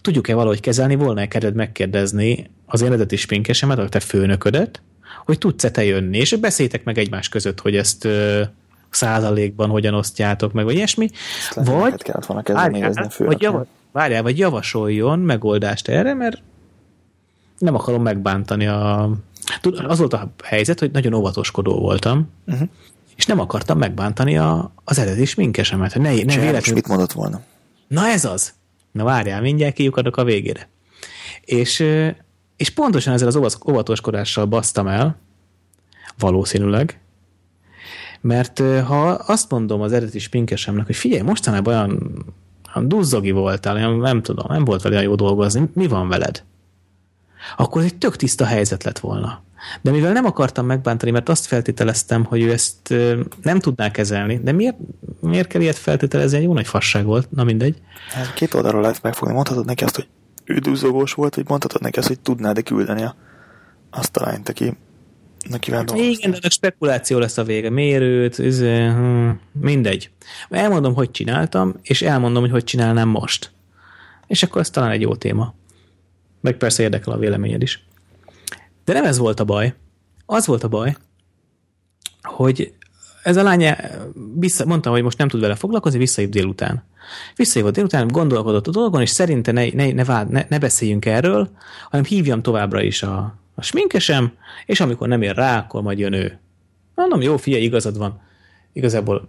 tudjuk-e valahogy kezelni, volna-e kedved megkérdezni az eredeti sminkesemet, a te főnöködet, hogy tudsz-e te jönni, és beszéltek meg egymás között, hogy ezt százalékban hogyan osztjátok meg, vagy ilyesmi, Ezt vagy, kellett volna kezdeményezni a vagy, java, várjál, vagy javasoljon megoldást erre, mert nem akarom megbántani a... Az volt a helyzet, hogy nagyon óvatoskodó voltam, Uh-huh. és nem akartam megbántani a, az eredeti sminkesemet, hogy ne, ne véletlenül mit mondott volna? Na ez az. Na várjál, mindjárt kiukadok a végére. És, és pontosan ezzel az óvatoskodással basztam el, valószínűleg, mert ha azt mondom az eredeti spinkesemnek, hogy figyelj, mostanában olyan, olyan voltál, olyan, nem tudom, nem volt vele jó dolgozni, mi van veled? Akkor egy tök tiszta helyzet lett volna. De mivel nem akartam megbántani, mert azt feltételeztem, hogy ő ezt nem tudná kezelni, de miért, miért kell ilyet feltételezni? Egy jó nagy fasság volt, na mindegy. Hát két oldalról lehet megfogni. Mondhatod neki azt, hogy ő duzzogós volt, vagy mondhatod neki azt, hogy tudnád-e küldeni a, azt a lányt, aki, akivel dolgoztál. Igen, de ennek spekuláció lesz a vége. Mérőt, izé, hm, mindegy. Elmondom, hogy csináltam, és elmondom, hogy hogy csinálnám most. És akkor ez talán egy jó téma. Meg persze érdekel a véleményed is. De nem ez volt a baj. Az volt a baj, hogy ez a lány vissza, mondta, hogy most nem tud vele foglalkozni, visszahív délután. Visszahívott délután, gondolkodott a dolgon, és szerinte ne, ne, ne, vád, ne, ne beszéljünk erről, hanem hívjam továbbra is a, a sminkesem, és amikor nem ér rá, akkor majd jön ő. Mondom, jó, figyelj, igazad van. Igazából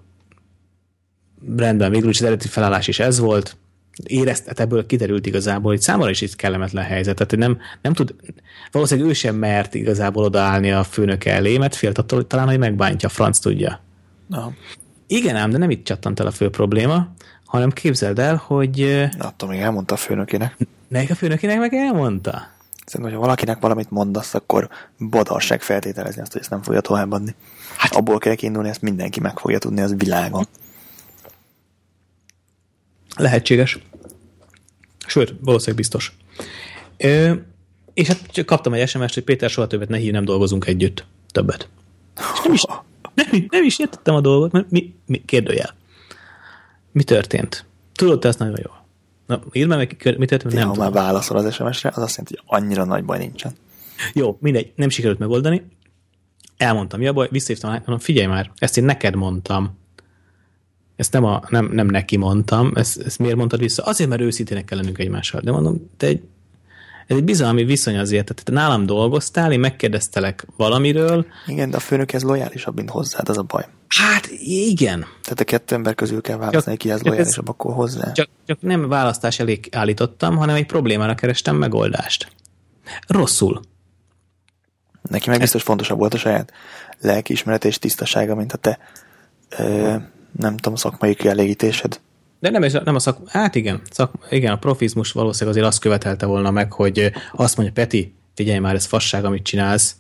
rendben, végül is az eredeti felállás is ez volt. Érezt, hát ebből kiderült igazából, hogy számomra is itt kellemetlen helyzet. Tehát nem, nem tud, valószínűleg ő sem mert igazából odaállni a főnök elé, mert félt attól, hogy talán, hogy megbántja, a franc tudja. Aha. Igen ám, de nem itt csattant el a fő probléma, hanem képzeld el, hogy Na, attól még elmondta a főnökének. neki a főnökének meg elmondta. Szerintem, hogyha valakinek valamit mondasz, akkor badarság feltételezni azt, hogy ezt nem fogja továbbadni. Hát, Abból kell kiindulni, ezt mindenki meg fogja tudni az világon. Lehetséges. Sőt, valószínűleg biztos. Ö, és hát csak kaptam egy SMS-t, hogy Péter, soha többet ne hív, nem dolgozunk együtt. Többet. És nem is, *laughs* nem, nem is értettem a dolgot, mert mi, mi kérdőjel. Mi történt? Tudod te ezt nagyon jól. Na, írd meg, mi történt, nem ha már válaszol az SMS-re, az azt jelenti, hogy annyira nagy baj nincsen. Jó, mindegy, nem sikerült megoldani. Elmondtam, mi a baj, visszaívtam, mondom, figyelj már, ezt én neked mondtam. Ezt nem, a, nem, nem neki mondtam, ezt, ezt miért mondtad vissza? Azért, mert őszintének kell lennünk egymással. De mondom, te egy, ez egy bizalmi viszony azért. Tehát te nálam dolgoztál, én megkérdeztelek valamiről. Igen, de a főnök ez lojálisabb, mint hozzád, az a baj. Hát igen. Tehát a kettő ember közül kell választani, ki ez lojálisabb, akkor hozzá. Csak, csak nem választás elé állítottam, hanem egy problémára kerestem megoldást. Rosszul. Neki meg biztos fontosabb volt a saját lelkiismeret és tisztasága, mint a te ö, nem tudom, szakmai kielégítésed. De nem, nem a szak... Hát igen, szak, igen, a profizmus valószínűleg azért azt követelte volna meg, hogy azt mondja, Peti, figyelj már, ez fasság, amit csinálsz.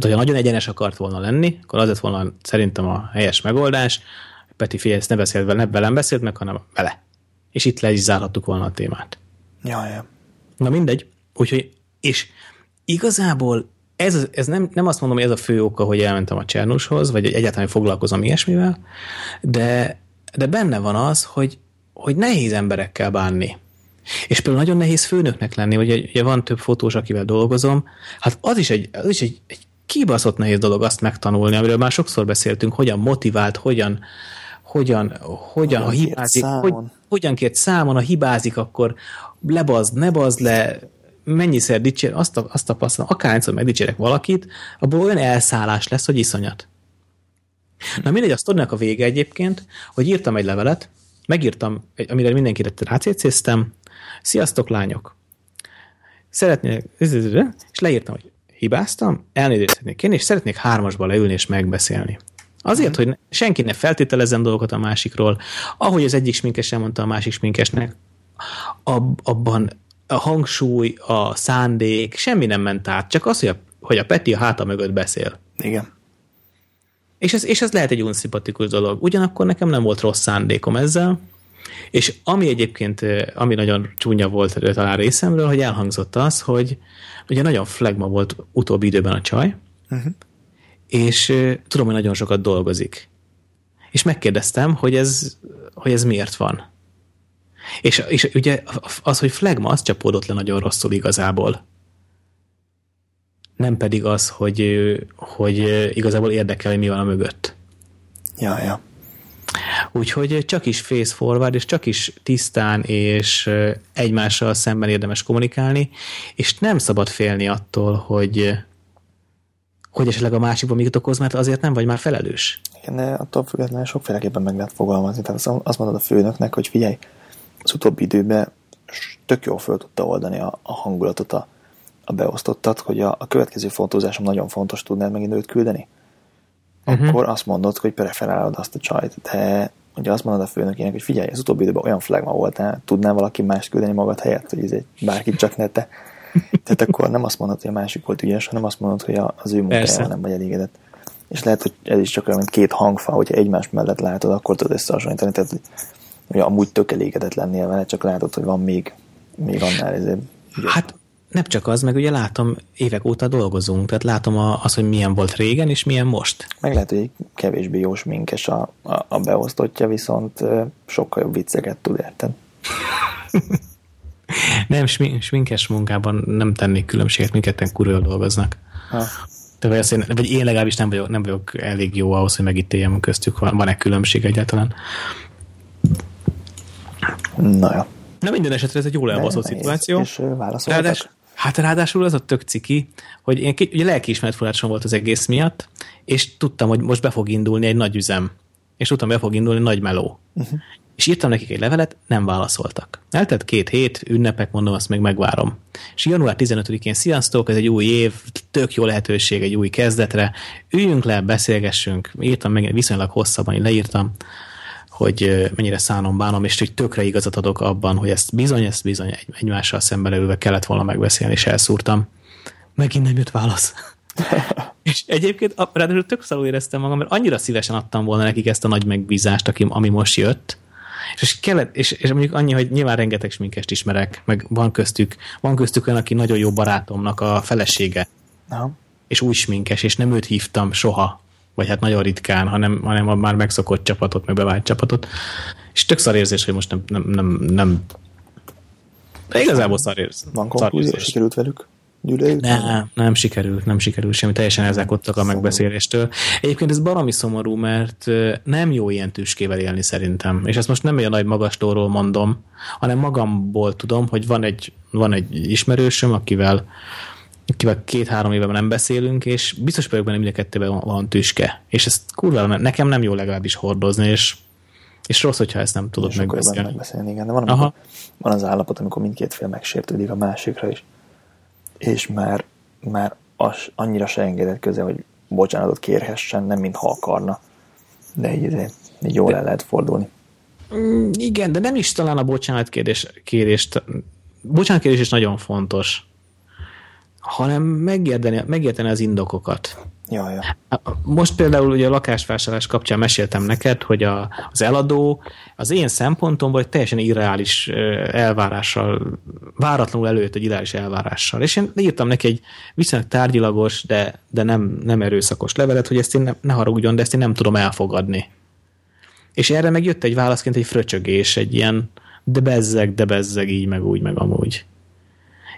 Tehát, hogyha nagyon egyenes akart volna lenni, akkor az lett volna szerintem a helyes megoldás. Peti, ezt ne beszélt vele, ne velem beszélt meg, hanem vele. És itt le is zárhattuk volna a témát. Ja, ja. Na mindegy. Úgyhogy, és igazából ez, ez nem, nem azt mondom, hogy ez a fő oka, hogy elmentem a Csernushoz, vagy egyáltalán foglalkozom ilyesmivel, de, de benne van az, hogy, hogy nehéz emberekkel bánni. És például nagyon nehéz főnöknek lenni, hogy ugye van több fotós, akivel dolgozom, hát az is egy, az is egy, egy kibaszott nehéz dolog azt megtanulni, amiről már sokszor beszéltünk, hogyan motivált, hogyan, hogyan, hogyan, ha hibázik, hogy, hogyan kért számon, ha hibázik, akkor lebazd, ne bazd le, mennyiszer dicsér, azt, azt tapasztalom, akárhányszor megdicsérek valakit, abból olyan elszállás lesz, hogy iszonyat. Na mindegy, a sztorinak a vége egyébként, hogy írtam egy levelet, megírtam, amire mindenkire rácécéztem, sziasztok lányok, szeretnék, és leírtam, hogy hibáztam, elnézést szeretnék kérni, és szeretnék hármasba leülni és megbeszélni. Azért, hogy senki ne feltételezzen dolgokat a másikról, ahogy az egyik sminkes elmondta a másik sminkesnek, ab, abban a hangsúly, a szándék, semmi nem ment át, csak az, hogy a, hogy a Peti a háta mögött beszél. Igen. És ez, és ez lehet egy unszimpatikus dolog. Ugyanakkor nekem nem volt rossz szándékom ezzel, és ami egyébként, ami nagyon csúnya volt talán részemről, hogy elhangzott az, hogy ugye nagyon flagma volt utóbbi időben a csaj, uh-huh. és tudom, hogy nagyon sokat dolgozik. És megkérdeztem, hogy ez, hogy ez miért van. És, és ugye az, hogy flagma, az csapódott le nagyon rosszul igazából. Nem pedig az, hogy, hogy igazából érdekel, hogy mi van a mögött. Ja, ja. Úgyhogy csak is face forward, és csak is tisztán és egymással szemben érdemes kommunikálni, és nem szabad félni attól, hogy hogy esetleg a másikban mit okoz, mert azért nem vagy már felelős. Igen, de attól függetlenül sokféleképpen meg lehet fogalmazni. Tehát azt mondod a főnöknek, hogy figyelj, az utóbbi időben tök jól föl tudta oldani a, a hangulatot a, a beosztottat, hogy a, a következő fotózásom nagyon fontos, tudnád megint őt küldeni? Uh-huh. Akkor azt mondod, hogy preferálod azt a csajt, de ugye azt mondod a főnökének, hogy figyelj, az utóbbi időben olyan flagma voltál, tudnál valaki más küldeni magad helyett, hogy ez egy bárkit csak ne te. *laughs* Tehát akkor nem azt mondod, hogy a másik volt ügyes, hanem azt mondod, hogy az ő munkájával nem vagy elégedett. És lehet, hogy ez is csak olyan, mint két hangfa, hogyha egymás mellett látod, akkor tudod összehasonlítani. Tehát hogy amúgy tök elégedett lennél vele, csak látod, hogy van még, még annál ezért. Hát nem csak az, meg ugye látom, évek óta dolgozunk, tehát látom a, az, hogy milyen volt régen, és milyen most. Meg lehet, hogy kevésbé jó sminkes a, a, a beosztottja, viszont sokkal jobb vicceket tud érted. *laughs* nem, sminkes munkában nem tennék különbséget, mindketten kurva dolgoznak. Ha. De vagy, azt én, vagy én legalábbis nem vagyok, nem vagyok elég jó ahhoz, hogy megítéljem köztük, van, van-e különbség egyáltalán. Na jó. Na minden esetre ez egy jól elbaszott szituáció. És Ráadás, hát ráadásul az a tök ciki, hogy én, ugye lelkiismeret volt az egész miatt, és tudtam, hogy most be fog indulni egy nagy üzem. És tudtam, be fog indulni egy nagy meló. Uh-huh. És írtam nekik egy levelet, nem válaszoltak. Eltett két hét, ünnepek, mondom, azt még megvárom. És január 15-én sziasztok, ez egy új év, tök jó lehetőség egy új kezdetre. Üljünk le, beszélgessünk. Írtam meg, viszonylag hosszabban, én leírtam hogy mennyire szánom bánom, és hogy tökre igazat adok abban, hogy ezt bizony, ezt bizony egymással szemben ülve kellett volna megbeszélni, és elszúrtam. Megint nem jött válasz. *laughs* és egyébként ráadásul tök szarul éreztem magam, mert annyira szívesen adtam volna nekik ezt a nagy megbízást, aki, ami most jött, és, kellett, és, és mondjuk annyi, hogy nyilván rengeteg sminkest ismerek, meg van köztük, van köztük olyan, aki nagyon jó barátomnak a felesége. Aha. És új sminkes, és nem őt hívtam soha, vagy hát nagyon ritkán, hanem, hanem a már megszokott csapatot, meg bevált csapatot. És tök szar érzés, hogy most nem, nem, nem, nem igazából szar érzés. Van konklúzió, sikerült velük? gyűlöljük? Nem, nem sikerült, nem sikerült semmi, teljesen elzákodtak a megbeszéléstől. Egyébként ez baromi szomorú, mert nem jó ilyen tüskével élni szerintem. És ezt most nem olyan nagy magastóról mondom, hanem magamból tudom, hogy van egy, van egy ismerősöm, akivel akivel két-három éve nem beszélünk, és biztos vagyok benne, mind a kettőben van, van tüske. És ezt kurva, nekem nem jó legalábbis hordozni, és, és rossz, hogyha ezt nem tudod megbeszélni. megbeszélni. Igen, de van, amikor, van az állapot, amikor mindkét fél megsértődik a másikra is és már, már az annyira se engedett köze, hogy bocsánatot kérhessen, nem mintha akarna. De így, így jól el lehet fordulni. Mm, igen, de nem is talán a bocsánatkérés, kérést, bocsánatkérés is nagyon fontos, hanem megérteni, megérteni az indokokat. Ja, ja. Most például ugye a lakásvásárlás kapcsán meséltem neked, hogy a, az eladó az én szempontomból egy teljesen irreális elvárással, váratlanul előtt egy irreális elvárással. És én írtam neki egy viszonylag tárgyilagos, de, de nem, nem erőszakos levelet, hogy ezt én ne, ne haragudjon, de ezt én nem tudom elfogadni. És erre meg jött egy válaszként egy fröcsögés, egy ilyen de bezzeg, de bezzeg, így, meg úgy, meg amúgy.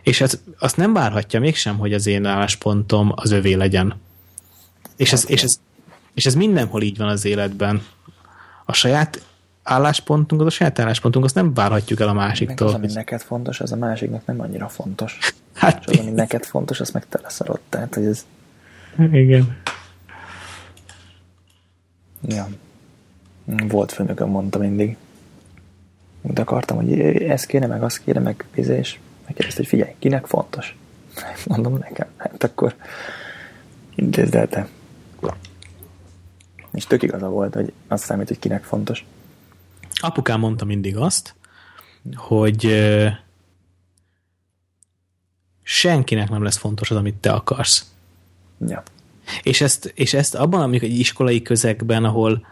És ez, azt nem várhatja mégsem, hogy az én álláspontom az övé legyen. És ez, és, ez, és ez mindenhol így van az életben. A saját álláspontunk, az a saját álláspontunk, azt nem várhatjuk el a másiktól. Meg az, ami neked fontos, az a másiknak nem annyira fontos. *laughs* Hát, és az, ami neked fontos, az meg te leszarod. Tehát, hogy ez... Igen. Ja. Volt főnököm, mondta mindig. De akartam, hogy ez kéne, meg az kéne, meg és megkérdezte, hogy figyelj, kinek fontos? Mondom nekem. Hát akkor intézd el te. És tök igaza volt, hogy azt számít, hogy kinek fontos. Apukám mondta mindig azt, hogy senkinek nem lesz fontos az, amit te akarsz. Ja. És ezt, és ezt abban, amikor egy iskolai közegben, ahol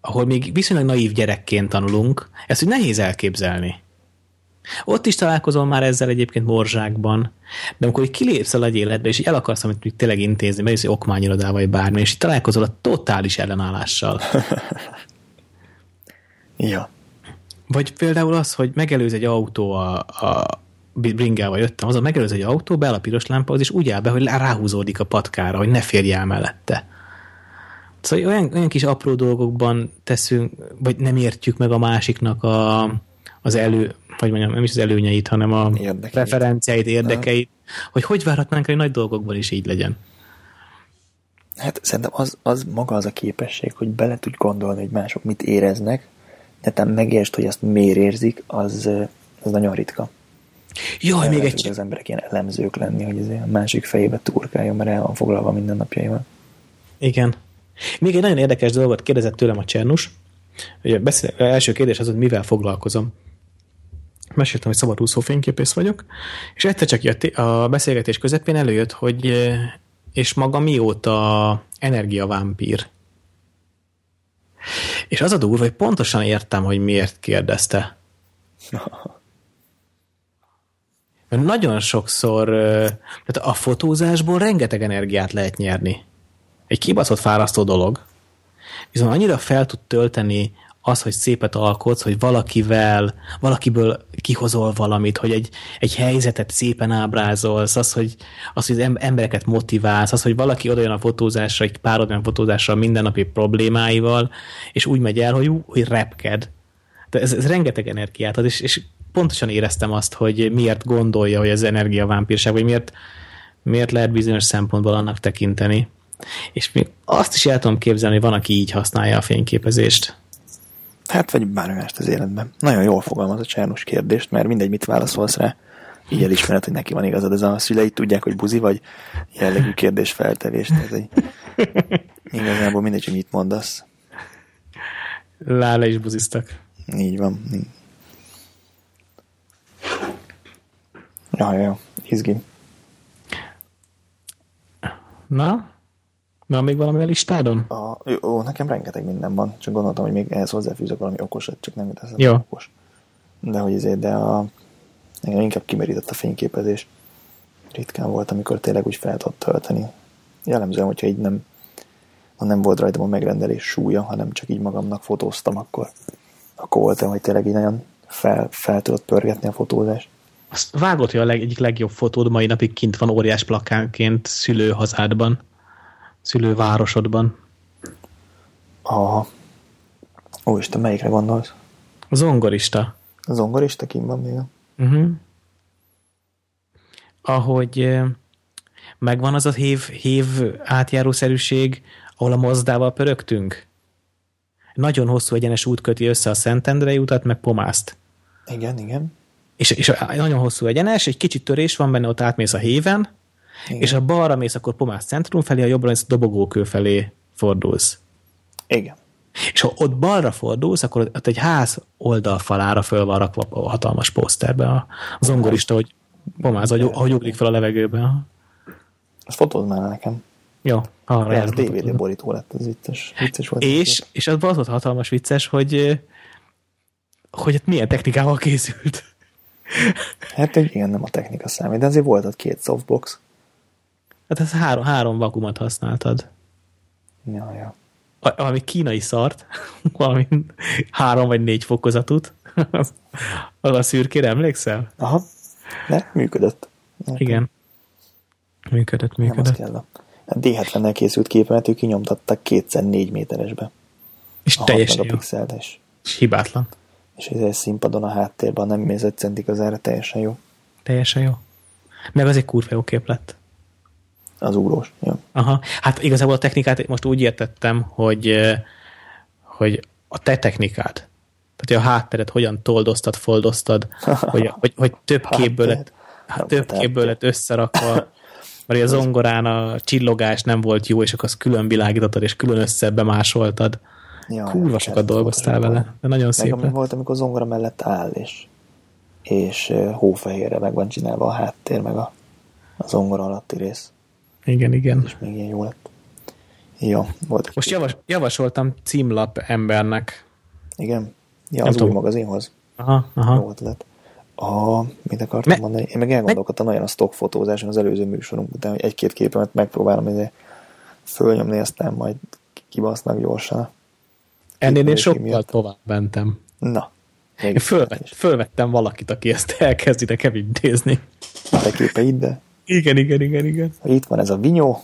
ahol még viszonylag naív gyerekként tanulunk, ezt úgy nehéz elképzelni. Ott is találkozom már ezzel egyébként morzsákban, de amikor így kilépsz a nagy életbe, és így el akarsz amit tényleg intézni, mert egy okmányirodával, vagy bármi, és így találkozol a totális ellenállással. *laughs* ja. Vagy például az, hogy megelőz egy autó a, a bringával jöttem, az a megelőz egy autó, beáll a piros lámpa, és úgy áll be, hogy ráhúzódik a patkára, hogy ne férj el mellette. Szóval olyan, olyan kis apró dolgokban teszünk, vagy nem értjük meg a másiknak a, az elő, vagy mondjam, nem is az előnyeit, hanem a érdekeit. preferenciáit, érdekeit, Na. hogy hogy várhatnánk, hogy nagy dolgokban is így legyen. Hát szerintem az, az maga az a képesség, hogy bele tudj gondolni, hogy mások mit éreznek, de te megértsd, hogy azt miért érzik, az, az nagyon ritka. Jaj, még egy... Az emberek ilyen elemzők lenni, hogy a másik fejébe turkáljon, mert el van foglalva minden napjaival. Igen. Még egy nagyon érdekes dolgot kérdezett tőlem a Csernus. Ugye beszél, első kérdés az, hogy mivel foglalkozom meséltem, hogy szabadúszó fényképész vagyok, és egyszer csak a beszélgetés közepén előjött, hogy és maga mióta energiavámpír. És az a durva, hogy pontosan értem, hogy miért kérdezte. Nagyon sokszor tehát a fotózásból rengeteg energiát lehet nyerni. Egy kibaszott fárasztó dolog, viszont annyira fel tud tölteni az, hogy szépet alkotsz, hogy valakivel, valakiből kihozol valamit, hogy egy, egy helyzetet szépen ábrázolsz, az, hogy, az, hogy embereket motiválsz, az, hogy valaki odajön a fotózásra, egy pár olyan fotózásra mindennapi problémáival, és úgy megy el, hogy, hogy repked. De ez, ez rengeteg energiát ad, és, és pontosan éreztem azt, hogy miért gondolja, hogy ez energiavámpírság, vagy miért, miért lehet bizonyos szempontból annak tekinteni. És még azt is el tudom képzelni, hogy van, aki így használja a fényképezést. Hát, vagy bármi mást az életben. Nagyon jól fogalmaz a Csernus kérdést, mert mindegy, mit válaszolsz rá, így elismered, hogy neki van igazad. Ez a szüleid tudják, hogy buzi vagy jellegű kérdés feltevés. Ez egy, igazából mindegy, hogy mit mondasz. Lá le is buziztak. Így van. Ja, ja, izgi. Na? Van még valami a listádon? A, jó, nekem rengeteg minden van, csak gondoltam, hogy még ehhez hozzáfűzök valami okosat, csak nem jut Jó. okos. De hogy ezért, de a, engem inkább kimerített a fényképezés. Ritkán volt, amikor tényleg úgy fel tudott tölteni. Jellemzően, hogyha így nem, ha nem volt rajtam a megrendelés súlya, hanem csak így magamnak fotóztam, akkor, akkor voltam, hogy tényleg így nagyon fel, fel tudott pörgetni a fotózás. Azt vágott, hogy a leg, egyik legjobb fotód mai napig kint van óriás plakánként szülőhazádban, szülővárosodban. A... Ó, Isten, melyikre gondolsz? A zongorista. A zongorista kim van még? Uh-huh. Ahogy eh, megvan az a hév, hév átjárószerűség, ahol a mozdával pörögtünk. Nagyon hosszú egyenes út köti össze a Szentendrei utat, meg Pomászt. Igen, igen. És, és nagyon hosszú egyenes, egy kicsit törés van benne, ott átmész a héven, igen. és a balra mész akkor Pomász centrum felé, a jobbra mész dobogókő felé fordulsz. Igen. És ha ott balra fordulsz, akkor ott egy ház oldalfalára föl van rakva a hatalmas poszterbe a zongorista, hogy pomáz, ahogy, ahogy ugrik fel a levegőbe. Azt fotózd már nekem. Jó, arra Ez. DVD borító lett, ez vicces. vicces volt. És, és az volt hatalmas vicces, hogy hogy hát milyen technikával készült. Hát igen, nem a technika számít, de azért volt ott két softbox. Hát ez három, három vakumot használtad. Ja, ja. Valami kínai szart, *laughs* valami három vagy négy fokozatút. Az *laughs* az a szürkére emlékszel? Aha, de működött. Igen. Működött, Nem működött. kell. A a D70-nel készült képemet ők kinyomtattak kétszer négy méteresbe. És A 6 teljesen jó. megapixelt, és, hibátlan. és ez egy színpadon a háttérben nem mész egy centik az erre teljesen jó. Teljesen jó. Meg az egy kurva jó kép lett. Az úrós. Jó. Aha. Hát igazából a technikát most úgy értettem, hogy, hogy a te technikád, tehát hogy a hátteret hogyan toldoztad, foldoztad, *laughs* hogy, hogy, hogy több képből lett, hát több képből lett összerakva, mert a *laughs* zongorán a csillogás nem volt jó, és akkor azt külön világítottad, és külön összebemásoltad. Ja, Kurva ja, sokat dolgoztál vele, de nagyon Meg szép ami lett. volt, amikor zongora mellett áll, és, és eh, hófehérre meg van csinálva a háttér, meg a, a zongora alatti rész. Igen, igen. És még ilyen jó lett. Jó, volt Most javas, javasoltam címlap embernek. Igen? Ja, az új magazinhoz. Aha, Jó aha. ötlet. A, mit akartam Me- mondani? Én meg elgondolkodtam nagyon a stock fotózáson az előző műsorunk után, hogy egy-két képemet megpróbálom ide fölnyomni, aztán majd kibasznak gyorsan. Ennél én sokkal miatt. tovább mentem. Na. Én Még fölvett, fölvettem valakit, aki ezt elkezdi nekem intézni. te képeid, de Igen, igen, igen, igen. itt van ez a vinyó,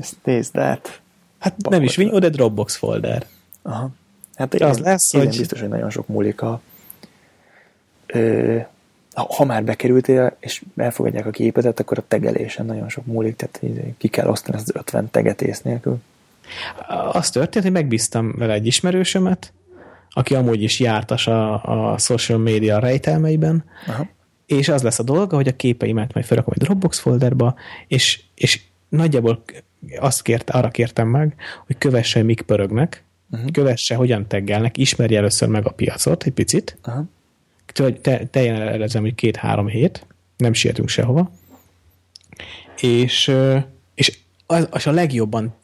ezt nézd át. Hát nem is Vinyó, de Dropbox folder. Aha. Hát Az igen, lesz, igen, hogy- biztos, hogy nagyon sok múlik a... Ö, ha már bekerültél, és elfogadják a képedet, akkor a tegelésen nagyon sok múlik, tehát ki kell osztani az 50 teget ész nélkül. Az történt, hogy megbíztam vele egy ismerősömet, aki amúgy is jártas a, a social media rejtelmeiben, Aha. És az lesz a dolga, hogy a képeimet majd felrakom egy Dropbox folderba, és, és nagyjából azt kérte, arra kértem meg, hogy kövesse, mik pörögnek, uh-huh. kövesse, hogyan teggelnek, ismerje először meg a piacot egy picit, Aha. te, te, teljen elezem, hogy két-három hét, nem sietünk sehova, és, és az, az a legjobban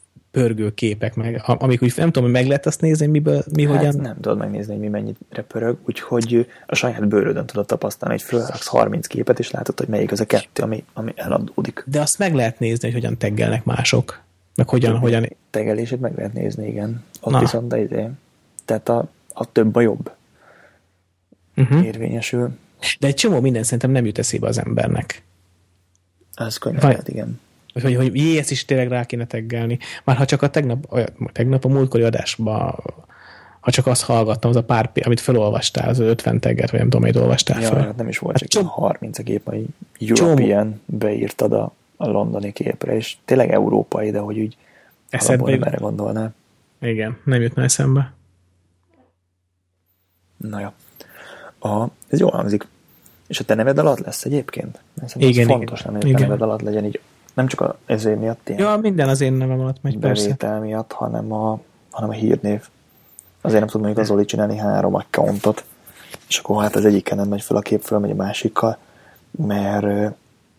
pörgő képek, meg, a- amik úgy nem tudom, hogy meg lehet azt nézni, miből, mi Hát hogyan. nem tudod megnézni, hogy mi mennyire pörög, úgyhogy a saját bőrödön tudod tapasztalni, hogy fölraksz 30 képet, és látod, hogy melyik az a kettő, ami, ami eladódik. De azt meg lehet nézni, hogy hogyan teggelnek mások. Meg hogyan, hogyan... Tegelését meg lehet nézni, igen. Ott Na. viszont de izé, tehát a, a több a jobb Uh-huh. érvényesül. De egy csomó minden szerintem nem jut eszébe az embernek. Ez könnyen lehet, igen. Hogy, hogy, hogy jé, ezt is tényleg rá kéne teggelni. Már ha csak a tegnap, olyat- tegnap a múltkori adásban, ha csak azt hallgattam, az a pár, amit felolvastál, az 50 teget, vagy nem tudom, hogy olvastál Ja, fel. hát nem is volt, Hát csak csomó, 30 a kép, hogy European beírtad a, a londoni képre, és tényleg európai, de hogy úgy Eszedbe jut. erre gondolnál. Igen, nem jutna eszembe. Na jó. A, ez jól hangzik. És a te neved alatt lesz egyébként? Szerintem Igen, fontos igen. lenne, hogy a te neved alatt legyen így, nem csak a, ezért miatt ilyen Ja, minden az én nevem alatt megy, persze. bevétel miatt, hanem a, hanem a hírnév. Azért nem tud mondjuk az Oli csinálni három accountot, és akkor hát az egyiken nem megy fel a kép, fölmegy a másikkal, mert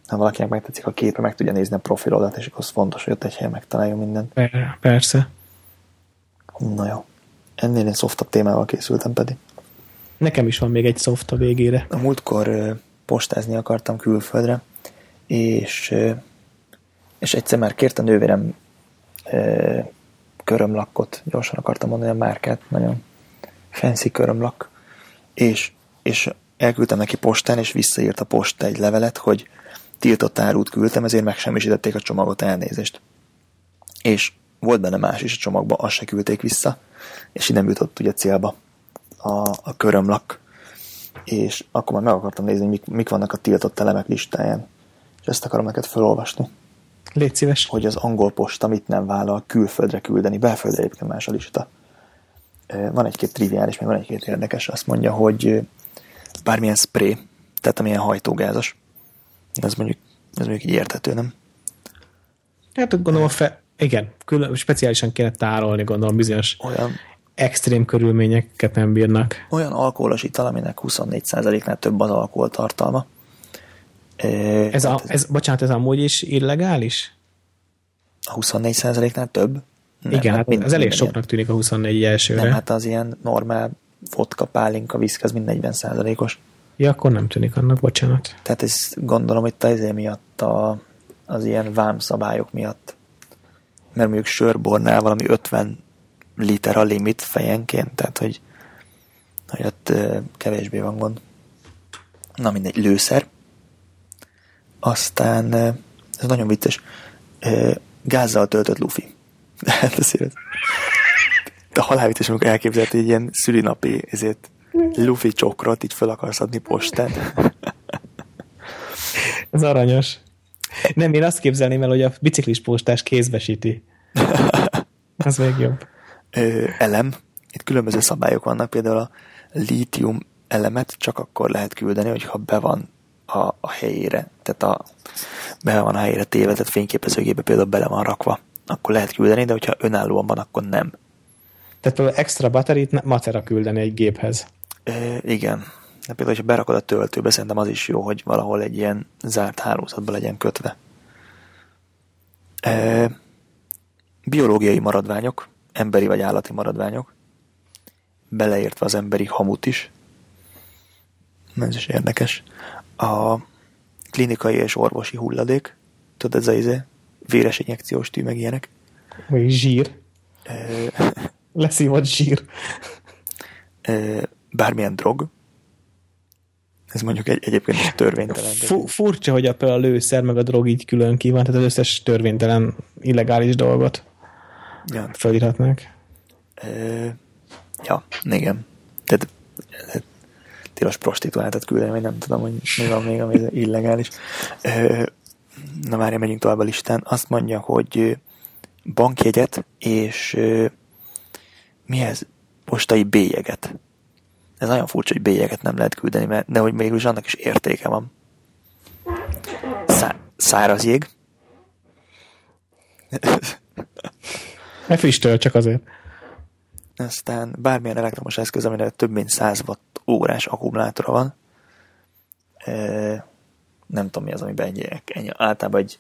ha valakinek megtetszik a képe, meg tudja nézni a profilodat, és akkor az fontos, hogy ott egy helyen megtaláljon mindent. Per- Persze. Na jó. Ennél én szoftabb témával készültem pedig. Nekem is van még egy szoft a végére. A múltkor postázni akartam külföldre, és, és egyszer már kért a nővérem ö, körömlakkot, gyorsan akartam mondani a márkát, nagyon fancy körömlak, és, és elküldtem neki postán, és visszaírt a posta egy levelet, hogy tiltott árut küldtem, ezért megsemmisítették a csomagot elnézést. És volt benne más is a csomagban, azt se küldték vissza, és így nem jutott ugye célba a, a körömlak. És akkor már meg akartam nézni, mik, mik vannak a tiltott elemek listáján. És ezt akarom neked felolvasni, Légy szíves. hogy az angol posta mit nem vállal külföldre küldeni, belföldre egyébként más a lista. Van egy-két triviális, meg van egy-két érdekes, azt mondja, hogy bármilyen spray, tehát amilyen hajtógázos, ez mondjuk, ez mondjuk így érthető, nem? Hát gondolom a fe... Igen, külön, speciálisan kéne tárolni, gondolom bizonyos Olyan, extrém körülményeket nem bírnak. olyan alkoholos ital, aminek 24%-nál több az alkoholtartalma. Ez, a, tehát ez, bocsánat, ez amúgy is illegális? a 24%-nál több? Nem, Igen, hát mind- ez elég soknak tűnik a 24 ilyen. elsőre. Nem, hát az ilyen normál vodka, pálinka, viszki, az mind 40%-os. Ja, akkor nem tűnik annak, bocsánat. Tehát ez gondolom, hogy ezért miatt a, az ilyen vámszabályok miatt. Mert mondjuk sörbornál valami 50 liter a limit fejenként, tehát hogy, hogy ott kevésbé van gond. Na mindegy, lőszer. Aztán, ez nagyon vicces, gázzal töltött lufi. *laughs* Hát azért de halálvicces, amikor elképzelhet egy ilyen szülinapi ezért lufi csokrot így fel akarsz adni postán. *laughs* Ez aranyos. Nem, én azt képzelném el, hogy a biciklis postás kézbesíti. *laughs* Ez még jobb. ö, elem. Itt különböző szabályok vannak, például a lítium elemet csak akkor lehet küldeni, hogyha be van a, a helyére, tehát a, be van a helyére téve, tehát fényképezőgébe például bele van rakva, akkor lehet küldeni, de hogyha önállóan van, akkor nem. Tehát például extra batterit macera küldeni egy géphez. Ö, igen. De például, hogyha berakod a töltőbe, szerintem az is jó, hogy valahol egy ilyen zárt hálózatba legyen kötve. Ö, biológiai maradványok, emberi vagy állati maradványok, beleértve az emberi hamut is. Ez is érdekes. A klinikai és orvosi hulladék, tudod, ez a izé, véres injekciós tű, meg ilyenek. Vagy zsír. Leszívott zsír. bármilyen drog, ez mondjuk egy, egyébként is törvénytelen. Fu- furcsa, hogy a, lőszer meg a drog így külön ki van, tehát az összes törvénytelen illegális dolgot Ja, felírhatnák. Ö, ja, igen. Tehát tilos prostituáltat küldeni, vagy nem tudom, hogy mi van még, ami illegális. Na várja, megyünk tovább a listán. Azt mondja, hogy bankjegyet és mi ez? Postai bélyeget. Ez nagyon furcsa, hogy bélyeget nem lehet küldeni, mert de hogy mégis annak is értéke van. Szá- száraz jég. Ne füstöl, csak azért. Aztán bármilyen elektromos eszköz, amire több mint 100 watt órás akkumulátora van, nem tudom mi az, amiben ennyi, ennyi általában egy,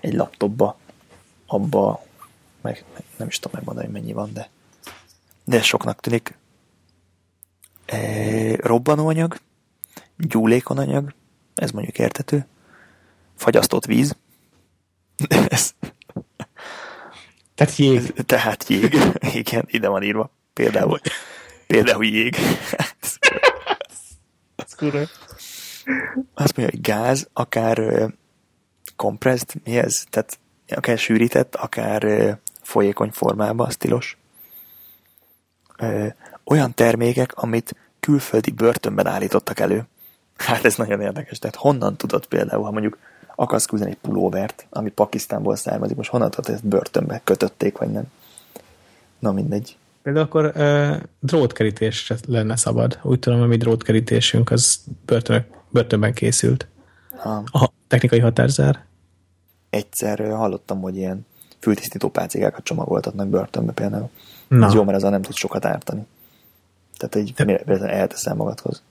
egy laptopba, abba, meg, nem is tudom megmondani, hogy mennyi van, de, de soknak tűnik. E, robbanóanyag, gyúlékon anyag, ez mondjuk értető, fagyasztott víz, *laughs* ez, Tehát jég. *laughs* tehát jég, igen, ide van írva, például, például jég. Ez kurva. Azt mondja, hogy gáz, akár compressed, mi ez? Tehát akár sűrített, akár folyékony formában, az tilos. Ö, olyan termékek, amit külföldi börtönben állítottak elő. Hát ez nagyon érdekes. Tehát honnan tudod például, ha mondjuk akarsz küldeni egy pulóvert, ami Pakisztánból származik, most honnan tudod, hogy ezt börtönbe kötötték, vagy nem? Na mindegy. Például akkor uh, drótkerítés lenne szabad. Úgy tudom, a mi drótkerítésünk az börtönök, börtönben készült. Ha A technikai határzár. egyszer hallottam, hogy ilyen fültisztító pácikákat csomagoltatnak börtönbe például. Na. Ez jó, mert azzal nem tud sokat ártani. Tehát egy mire elteszel magadhoz.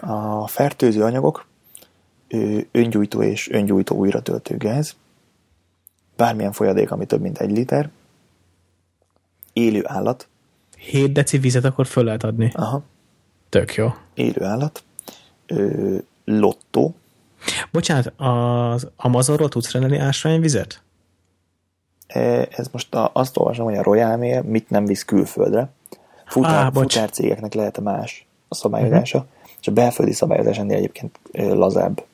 A fertőző anyagok, öngyújtó és öngyújtó újratöltő gáz, bármilyen folyadék, ami több mint egy liter, élő állat, 7 deci vizet akkor föl lehet adni. aha, Tök jó. élő állat, ö, lottó, Bocsánat, az Amazonról tudsz rendelni ásványvizet? Ez most a, azt olvasom, hogy a Royal Mail mit nem visz külföldre. Futár, bocs. futárcégeknek lehet más a szabályozása, uh-huh. és a belföldi szabályozás ennél egyébként lazább.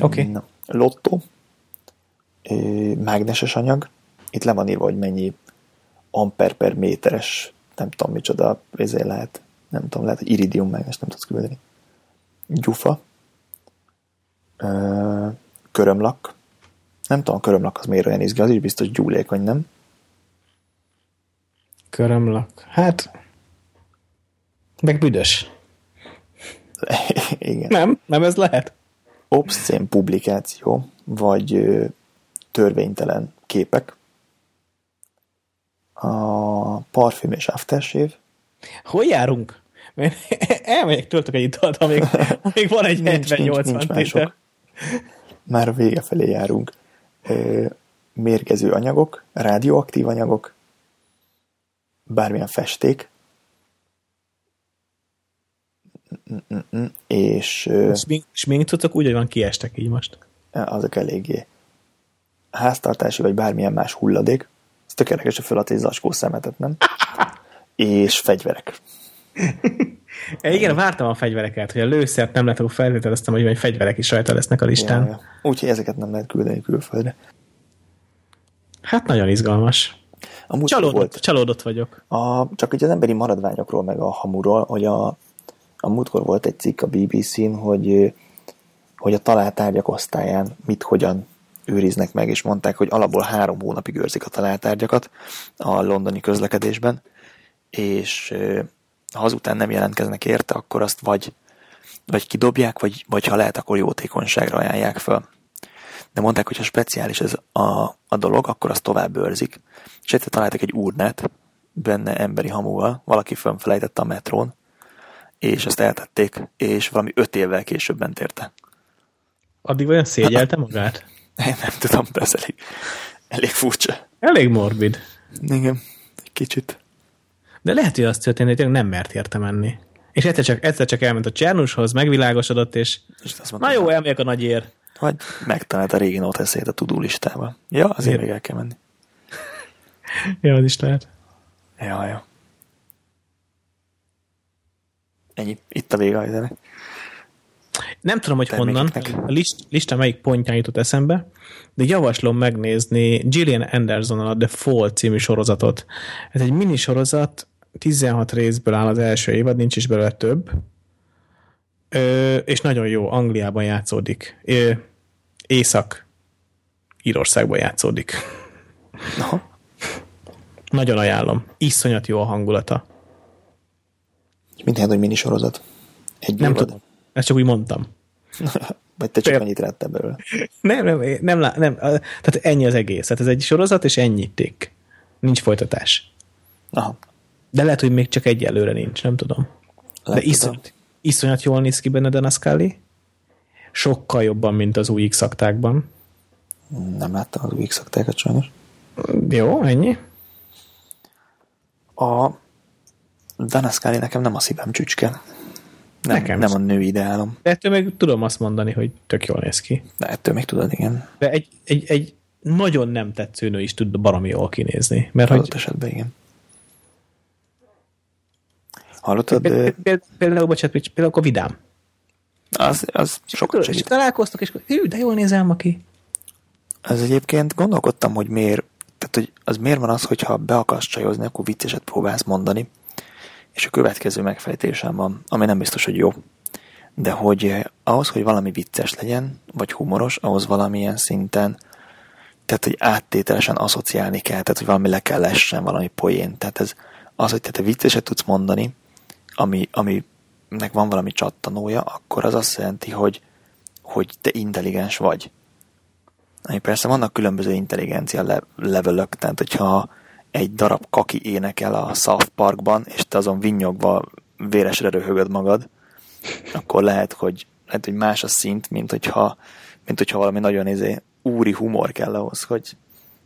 Oké. Na, Lotto, ö, mágneses anyag, itt le van írva, hogy mennyi amper per méteres, nem tudom micsoda, ezért lehet, nem tudom, lehet, hogy iridium mágnes nem tudsz küldeni. Gyufa, ö, körömlak, nem tudom, a körömlak az miért olyan izgi, az is biztos gyúlékony, nem? Körömlak. Hát, meg büdös. *laughs* Igen. Nem, nem ez lehet. Obszcén publikáció, vagy törvénytelen képek. A parfüm és aftershave. Hol járunk? Mert *laughs* elmegyek, töltök egy italt, amíg, amíg van egy Nincs, nincs, 70-80 nincs tétel. mások. Már a vége felé járunk. Mérgező anyagok, rádióaktív anyagok, bármilyen festék, és smink tudtok úgy, hogy van kiestek így most. azok eléggé háztartási vagy bármilyen más hulladék. Ez tökéletes, hogy föladsz egy zacskó szemetet, nem? És fegyverek. *laughs* Igen, vártam a fegyvereket, hogy a lőszert nem lehet, akkor feltételeztem, hogy majd fegyverek is rajta lesznek a listán. Ja, ja. Úgyhogy ezeket nem lehet küldeni külföldre. Hát nagyon izgalmas. Amúgy Csalódott, volt csalódott vagyok. a, csak ugye az emberi maradványokról, meg a hamuról, hogy a, a múltkor volt egy cikk a BBC-n, hogy, hogy a találtárgyak osztályán mit, hogyan őriznek meg, és mondták, hogy alapból három hónapig őrzik a találtárgyakat a londoni közlekedésben, és ha azután nem jelentkeznek érte, akkor azt vagy, vagy kidobják, vagy, vagy ha lehet, akkor jótékonyságra ajánlják fel. De mondták, hogy ha speciális ez a, a dolog, akkor azt tovább őrzik. És egyszer találtak egy urnát, benne emberi hamúval, valaki fönfelejtette a metrón, és azt eltették, és valami öt évvel később bent érte. Addig olyan szégyelte magát? Én nem tudom, de ez elég, elég furcsa. Elég morbid. Igen, egy kicsit. De lehet, hogy azt történt, hogy nem mert érte menni. És egyszer csak, egyszer csak elment a Csernushoz, megvilágosodott, és És azt na mondta, jó, elmegyek a nagyér. Vagy megtalált a régi noteszét a tudó listával. Ja, azért még el kell menni. *laughs* Jó, az is lehet. Ja, ja. Ennyi. Itt a vége a zenek. Nem tudom, hogy honnan, a list, lista melyik pontján jutott eszembe, de javaslom megnézni Gillian anderson a The Fall című sorozatot. Ez egy mini sorozat, 16 részből áll az első évad, nincs is belőle több, Ö, és nagyon jó, Angliában játszódik. Ö, Észak Írországban játszódik. Aha. Nagyon ajánlom. Iszonyat jó a hangulata. Jelent, hogy minisorozat? Egy Nem évad? Ezt csak úgy mondtam. *laughs* Vagy te csak annyit láttam belőle. Nem, nem, nem, lá- nem, tehát ennyi az egész. Tehát ez egy sorozat, és ennyit Nincs folytatás. Aha. De lehet, hogy még csak egyelőre nincs, nem tudom. De Lehet, iszonyat, iszonyat jól néz ki benne Dana Scully. Sokkal jobban, mint az új x aktákban. Nem láttam az új x sajnos. Jó, ennyi. A Dana Scully nekem nem a szívem csücske. Nem, Nekem nem is. a nő ideálom. De ettől meg tudom azt mondani, hogy tök jól néz ki. De ettől még tudod, igen. De egy, egy, egy nagyon nem tetsző nő is tud baromi jól kinézni. Mert hogy Adott esetben igen. Hallottad? például, bocsánat, például akkor vidám. Az, az sokat és segít. találkoztok, és akkor, hű, de jól nézel, Maki. Az egyébként gondolkodtam, hogy miért, tehát hogy az miért van az, hogyha be akarsz csajozni, akkor vicceset próbálsz mondani, és a következő megfejtésem van, ami nem biztos, hogy jó. De hogy eh, ahhoz, hogy valami vicces legyen, vagy humoros, ahhoz valamilyen szinten, tehát hogy áttételesen asszociálni kell, tehát hogy valami le kell lessen, valami poén. Tehát ez az, hogy te, vicceset tudsz mondani, ami, aminek van valami csattanója, akkor az azt jelenti, hogy, hogy te intelligens vagy. Ami persze vannak különböző intelligencia le- levelök, tehát hogyha egy darab kaki énekel a South Parkban, és te azon vinnyogva véresre röhögöd magad, akkor lehet, hogy, lehet, hogy más a szint, mint hogyha, mint hogyha valami nagyon izé, úri humor kell ahhoz, hogy,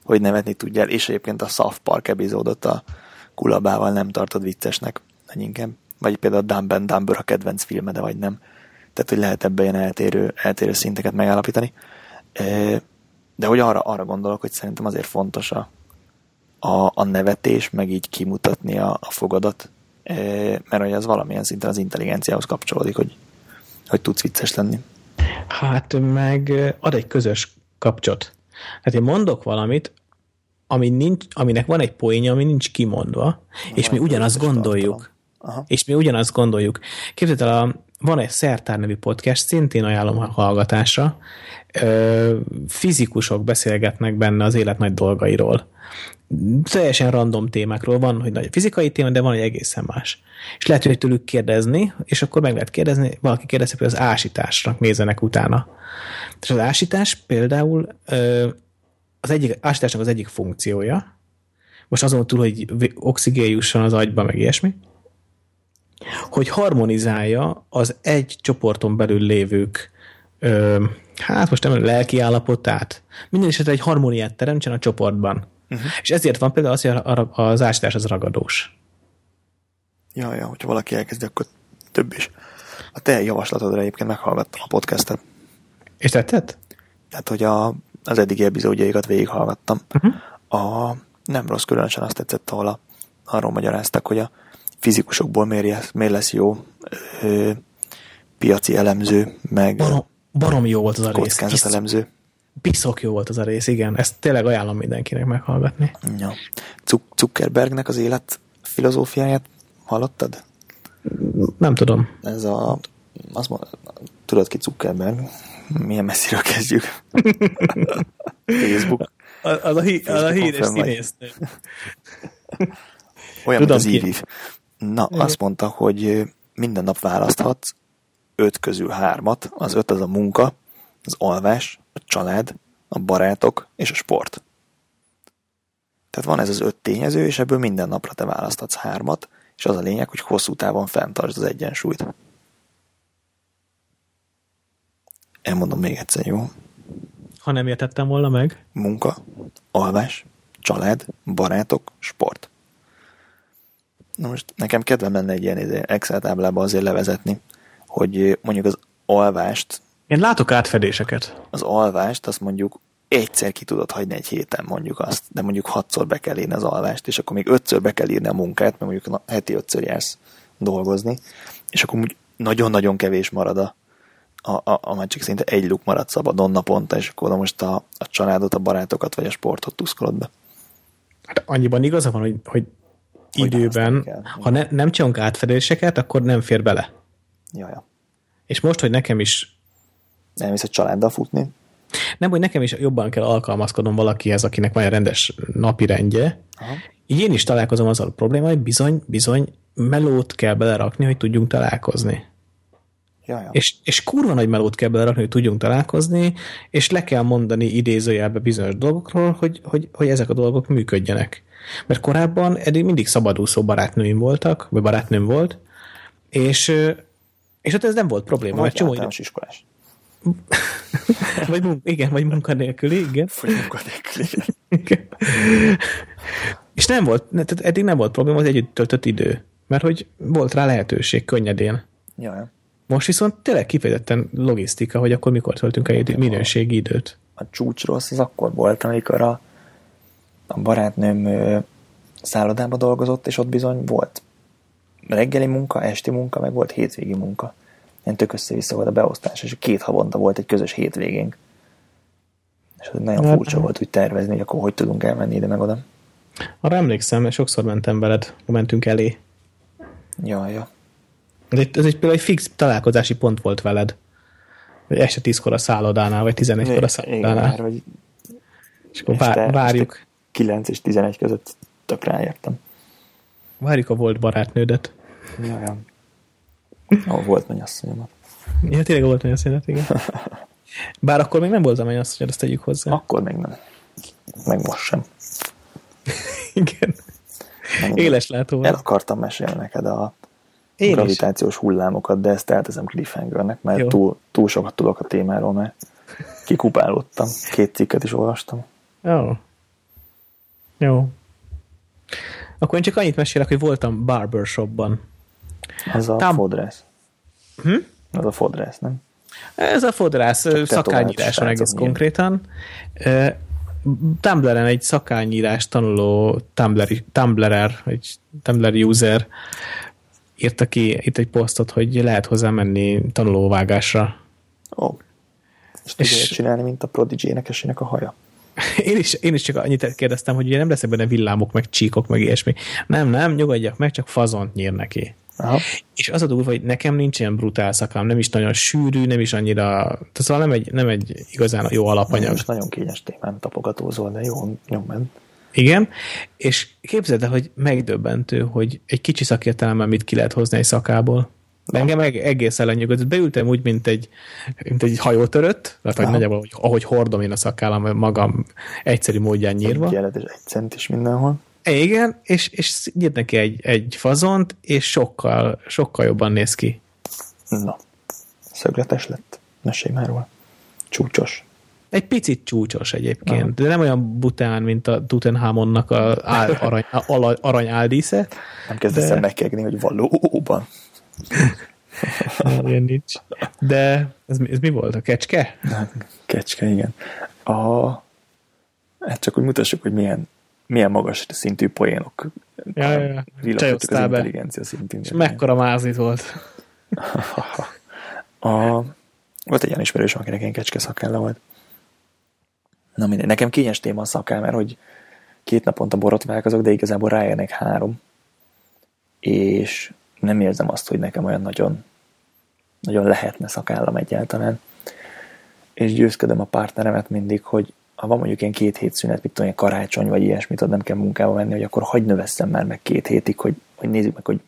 hogy nevetni tudjál, és egyébként a South Park epizódot a kulabával nem tartod viccesnek, inkább. Vagy például a Dumb and Dumber a kedvenc filme, de vagy nem. Tehát, hogy lehet ebben ilyen eltérő, eltérő szinteket megállapítani. De hogy arra, arra gondolok, hogy szerintem azért fontos a, a, a nevetés, meg így kimutatni a, a fogadat, mert hogy az valamilyen szinten az intelligenciához kapcsolódik, hogy, hogy tudsz vicces lenni. Hát meg ad egy közös kapcsot. Hát én mondok valamit, ami nincs, aminek van egy poénja, ami nincs kimondva, Na, és mi ugyanazt gondoljuk. Aha. És mi ugyanazt gondoljuk. Képzeld el, a, van egy Szertár nevű podcast, szintén ajánlom a hallgatásra. Ö, fizikusok beszélgetnek benne az élet nagy dolgairól. Teljesen random témákról van, hogy nagy fizikai téma, de van egy egészen más. És lehet, hogy tőlük kérdezni, és akkor meg lehet kérdezni, valaki kérdezi, hogy az ásításnak nézenek utána. És az ásítás például ö, az egyik, ásításnak az egyik funkciója, most azon túl, hogy oxigén jusson az agyba, meg ilyesmi, hogy harmonizálja az egy csoporton belül lévők ö, hát most nem lelki állapotát, minden esetre egy harmóniát teremtsen a csoportban. Uh-huh. És ezért van például az, hogy az ásítás az ragadós. Ja, ja, hogyha valaki elkezdi, akkor több is. A te javaslatodra egyébként meghallgattam a podcastet. És tetszett? Tehát, hogy a, az eddigi epizódjaikat végighallgattam. Uh-huh. A, nem rossz, különösen azt tetszett, ahol a, arról magyaráztak, hogy a fizikusokból miért, miért lesz jó ö, piaci elemző, meg barom, barom jó volt az a rész. Elemző. Piszok jó volt az a rész, igen. Ezt tényleg ajánlom mindenkinek meghallgatni. Ja. Zuckerbergnek az élet filozófiáját hallottad? Nem tudom. Ez a, azt mondod, tudod ki Zuckerberg? Milyen messziről kezdjük? *laughs* Facebook. Az a, hí, az a híres színésznő. Olyan, Tudom mint az Ivy. Na, Igen. azt mondta, hogy minden nap választhatsz öt közül hármat. Az öt az a munka, az alvás, a család, a barátok és a sport. Tehát van ez az öt tényező, és ebből minden napra te választhatsz hármat, és az a lényeg, hogy hosszú távon fenntartsd az egyensúlyt. Elmondom még egyszer, jó? Ha nem értettem volna meg. Munka, alvás, család, barátok, most nekem kedvem lenne egy ilyen Excel táblába azért levezetni, hogy mondjuk az alvást... Én látok átfedéseket. Az alvást azt mondjuk egyszer ki tudod hagyni egy héten mondjuk azt, de mondjuk hatszor be kell írni az alvást, és akkor még ötször be kell írni a munkát, mert mondjuk heti ötször jársz dolgozni, és akkor nagyon-nagyon kevés marad a, a, a, a már csak szinte egy luk marad szabadon naponta, és akkor most a, a családot, a barátokat vagy a sportot tuszkolod be. Hát annyiban igaza van, hogy, hogy időben, ha ne, nem csinálunk átfedéseket, akkor nem fér bele. Jaja. És most, hogy nekem is... Nem visz a családdal futni? Nem, hogy nekem is jobban kell alkalmazkodnom valakihez, akinek van egy rendes napi rendje. Aha. Így én is találkozom azzal a probléma, hogy bizony, bizony melót kell belerakni, hogy tudjunk találkozni. Jaja. És, és kurva nagy melót kell belerakni, hogy tudjunk találkozni, és le kell mondani idézőjelbe bizonyos dolgokról, hogy, hogy, hogy ezek a dolgok működjenek. Mert korábban eddig mindig szabadúszó barátnőim voltak, vagy barátnőm volt, és, és ott ez nem volt probléma. Vagy csomó idő... iskolás. *laughs* vagy mun- igen, vagy munkanélküli, igen. Vagy munkanélküli, igen. *laughs* és nem volt, tehát eddig nem volt probléma az együtt töltött idő, mert hogy volt rá lehetőség könnyedén. Jaj. Most viszont tényleg kifejezetten logisztika, hogy akkor mikor töltünk egy minőségi időt. A csúcs rossz az akkor volt, amikor a a barátnőm szállodába dolgozott, és ott bizony volt reggeli munka, esti munka, meg volt hétvégi munka. Ilyen tök össze-vissza volt a beosztás, és két havonta volt egy közös hétvégénk. És ez nagyon hát, furcsa volt úgy tervezni, hogy akkor hogy tudunk elmenni ide meg oda. Arra emlékszem, mert sokszor mentem veled, mentünk elé. Ja, ja. Ez egy, ez egy például egy fix találkozási pont volt veled. Vagy este tízkor a szállodánál, vagy tizenegykor a szállodánál. Igen, vagy és akkor este, várjuk. Este 9 és 11 között tök ráértem. Várjuk a volt barátnődet. Jaj, a volt mennyasszonyomat. Ja, tényleg volt mennyasszonyomat, igen. Bár akkor még nem volt a mennyasszonyod, ezt tegyük hozzá. Akkor még nem. Meg most sem. *laughs* Igen. Nem, Éles látó. El akartam mesélni neked a Én is. gravitációs hullámokat, de ezt elteszem cliffhangernek, mert Jó. túl, túl sokat tudok a témáról, mert kikupálódtam. Két cikket is olvastam. Jó. Jó. Akkor én csak annyit mesélek, hogy voltam barbershopban. Az a Tam- fodrász. Hm? Az a fodrász, nem? Ez a fodrász szakányíráson egész konkrétan. Tumblr-en egy szakányírás tanuló Tumblr, Tumblr-er, egy Tumblr user írta ki itt egy posztot, hogy lehet hozzá menni tanulóvágásra. Ó. És És- tudja csinálni, mint a Prodigy énekesének a haja. Én is, én is csak annyit kérdeztem, hogy ugye nem leszek benne villámok, meg csíkok, meg ilyesmi. Nem, nem, nyugodjak meg, csak fazont nyír neki. Aha. És az a durva, hogy nekem nincs ilyen brutál szakám, nem is nagyon sűrű, nem is annyira, tehát szóval nem egy, nem egy igazán jó alapanyag. Most nagyon kényes témán tapogatózol, de jó, nyomd. Igen, és képzeld el, hogy megdöbbentő, hogy egy kicsi szakértelemmel mit ki lehet hozni egy szakából. De engem eg- egészen lenyugodott. Beültem úgy, mint egy, mint egy hajótörött, tehát hogy Aha. nagyjából, ahogy, ahogy hordom én a szakállam magam egyszerű módján nyírva. Egy és egy cent is mindenhol. Igen, és, és nyírt neki egy, egy fazont, és sokkal, sokkal jobban néz ki. Na, szögletes lett. Mesélj már róla. Csúcsos. Egy picit csúcsos egyébként, de nem olyan bután, mint a Tutenhamonnak a áll, *laughs* arany, a, arany áldísze. Nem kezdesz De- el hogy valóban. Ilyen nincs. De ez, mi- ez mi volt? A kecske? Kecske, igen. A... Hát csak hogy mutassuk, hogy milyen, milyen magas szintű poénok Ja, ja, ja. az intelligencia szintén. És mekkora mázlit volt. A, volt egy ilyen ismerősöm, akinek ilyen kecske szakálla volt. Na mindegy, nekem kényes téma a szakál, mert hogy két naponta borotválkozok, de igazából ráérnek három. És nem érzem azt, hogy nekem olyan nagyon, nagyon lehetne szakállam egyáltalán. És győzködöm a partneremet mindig, hogy ha van mondjuk ilyen két hét szünet, mit tudom, karácsony, vagy ilyesmit, ott nem kell munkába menni, hogy akkor hagyd növesszem már meg két hétig, hogy, hogy nézzük meg, hogy,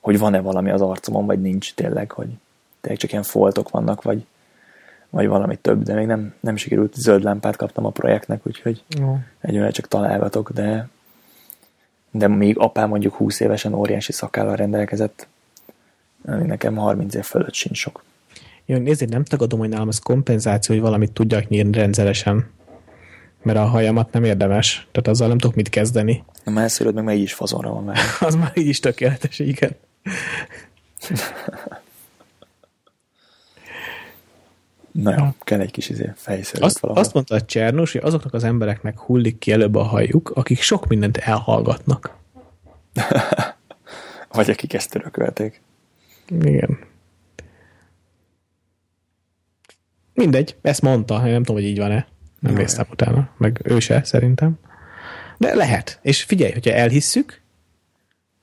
hogy van-e valami az arcomon, vagy nincs tényleg, hogy tényleg csak ilyen foltok vannak, vagy, vagy valami több, de még nem, nem sikerült, zöld lámpát kaptam a projektnek, úgyhogy Jó. egyőre csak találgatok, de de még apám mondjuk 20 évesen óriási szakállal rendelkezett, nekem 30 év fölött sincs sok. Jó, nézd, én nem tagadom, hogy nálam ez kompenzáció, hogy valamit tudjak nyírni rendszeresen. Mert a hajamat nem érdemes, tehát azzal nem tudok mit kezdeni. Már szülőd meg, meg így is fazonra van már. *laughs* Az már így is tökéletes, igen. *laughs* Na jó, kell egy kis izé, fejszerűt Azt, valahol. azt mondta a Csernus, hogy azoknak az embereknek hullik ki előbb a hajuk, akik sok mindent elhallgatnak. *laughs* Vagy akik ezt örökölték. Igen. Mindegy, ezt mondta, nem tudom, hogy így van-e. Nem Jó, néztem utána, meg ő se, szerintem. De lehet. És figyelj, hogyha elhisszük,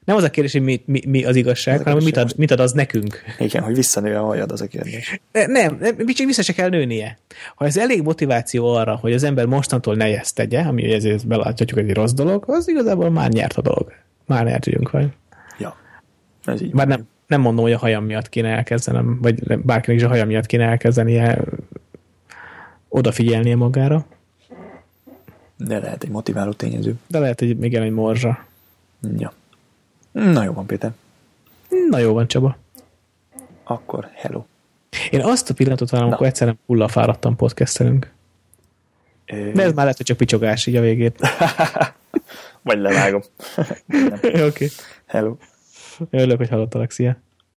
nem az a kérdés, hogy mi, mi, mi az igazság, Az hanem hogy mit ad, mit ad az nekünk. Igen, hogy visszanő a hajad, az a kérdés. Ne- Nem, nem, csak vissza se kell nőnie. Ha ez elég motiváció arra, hogy az ember mostantól ne ezt tegye, ami ezért beláthatjuk, hogy egy rossz dolog, az igazából már nyert a dolog. Már nyertünk vagy. Ja, ez így. Bár nem, nem mondom, hogy a hajam miatt kéne elkezdenem, vagy bárkinek is a hajam miatt kéne elkezdenie odafigyelnie magára, De lehet egy motiváló tényező. de lehet, hogy még egy morzsa. Ja. Na jó van, Péter. Na jó van, Csaba. Akkor hello. Én azt a pillanatot várom, amikor egyszerűen hullafáradtan podcastelünk. Ö, De ez már lehet, hogy csak picsogás így a végét. *laughs* Vagy levágom. *laughs* Oké. okay. Hello. Örülök, hogy hallottalak. Szia.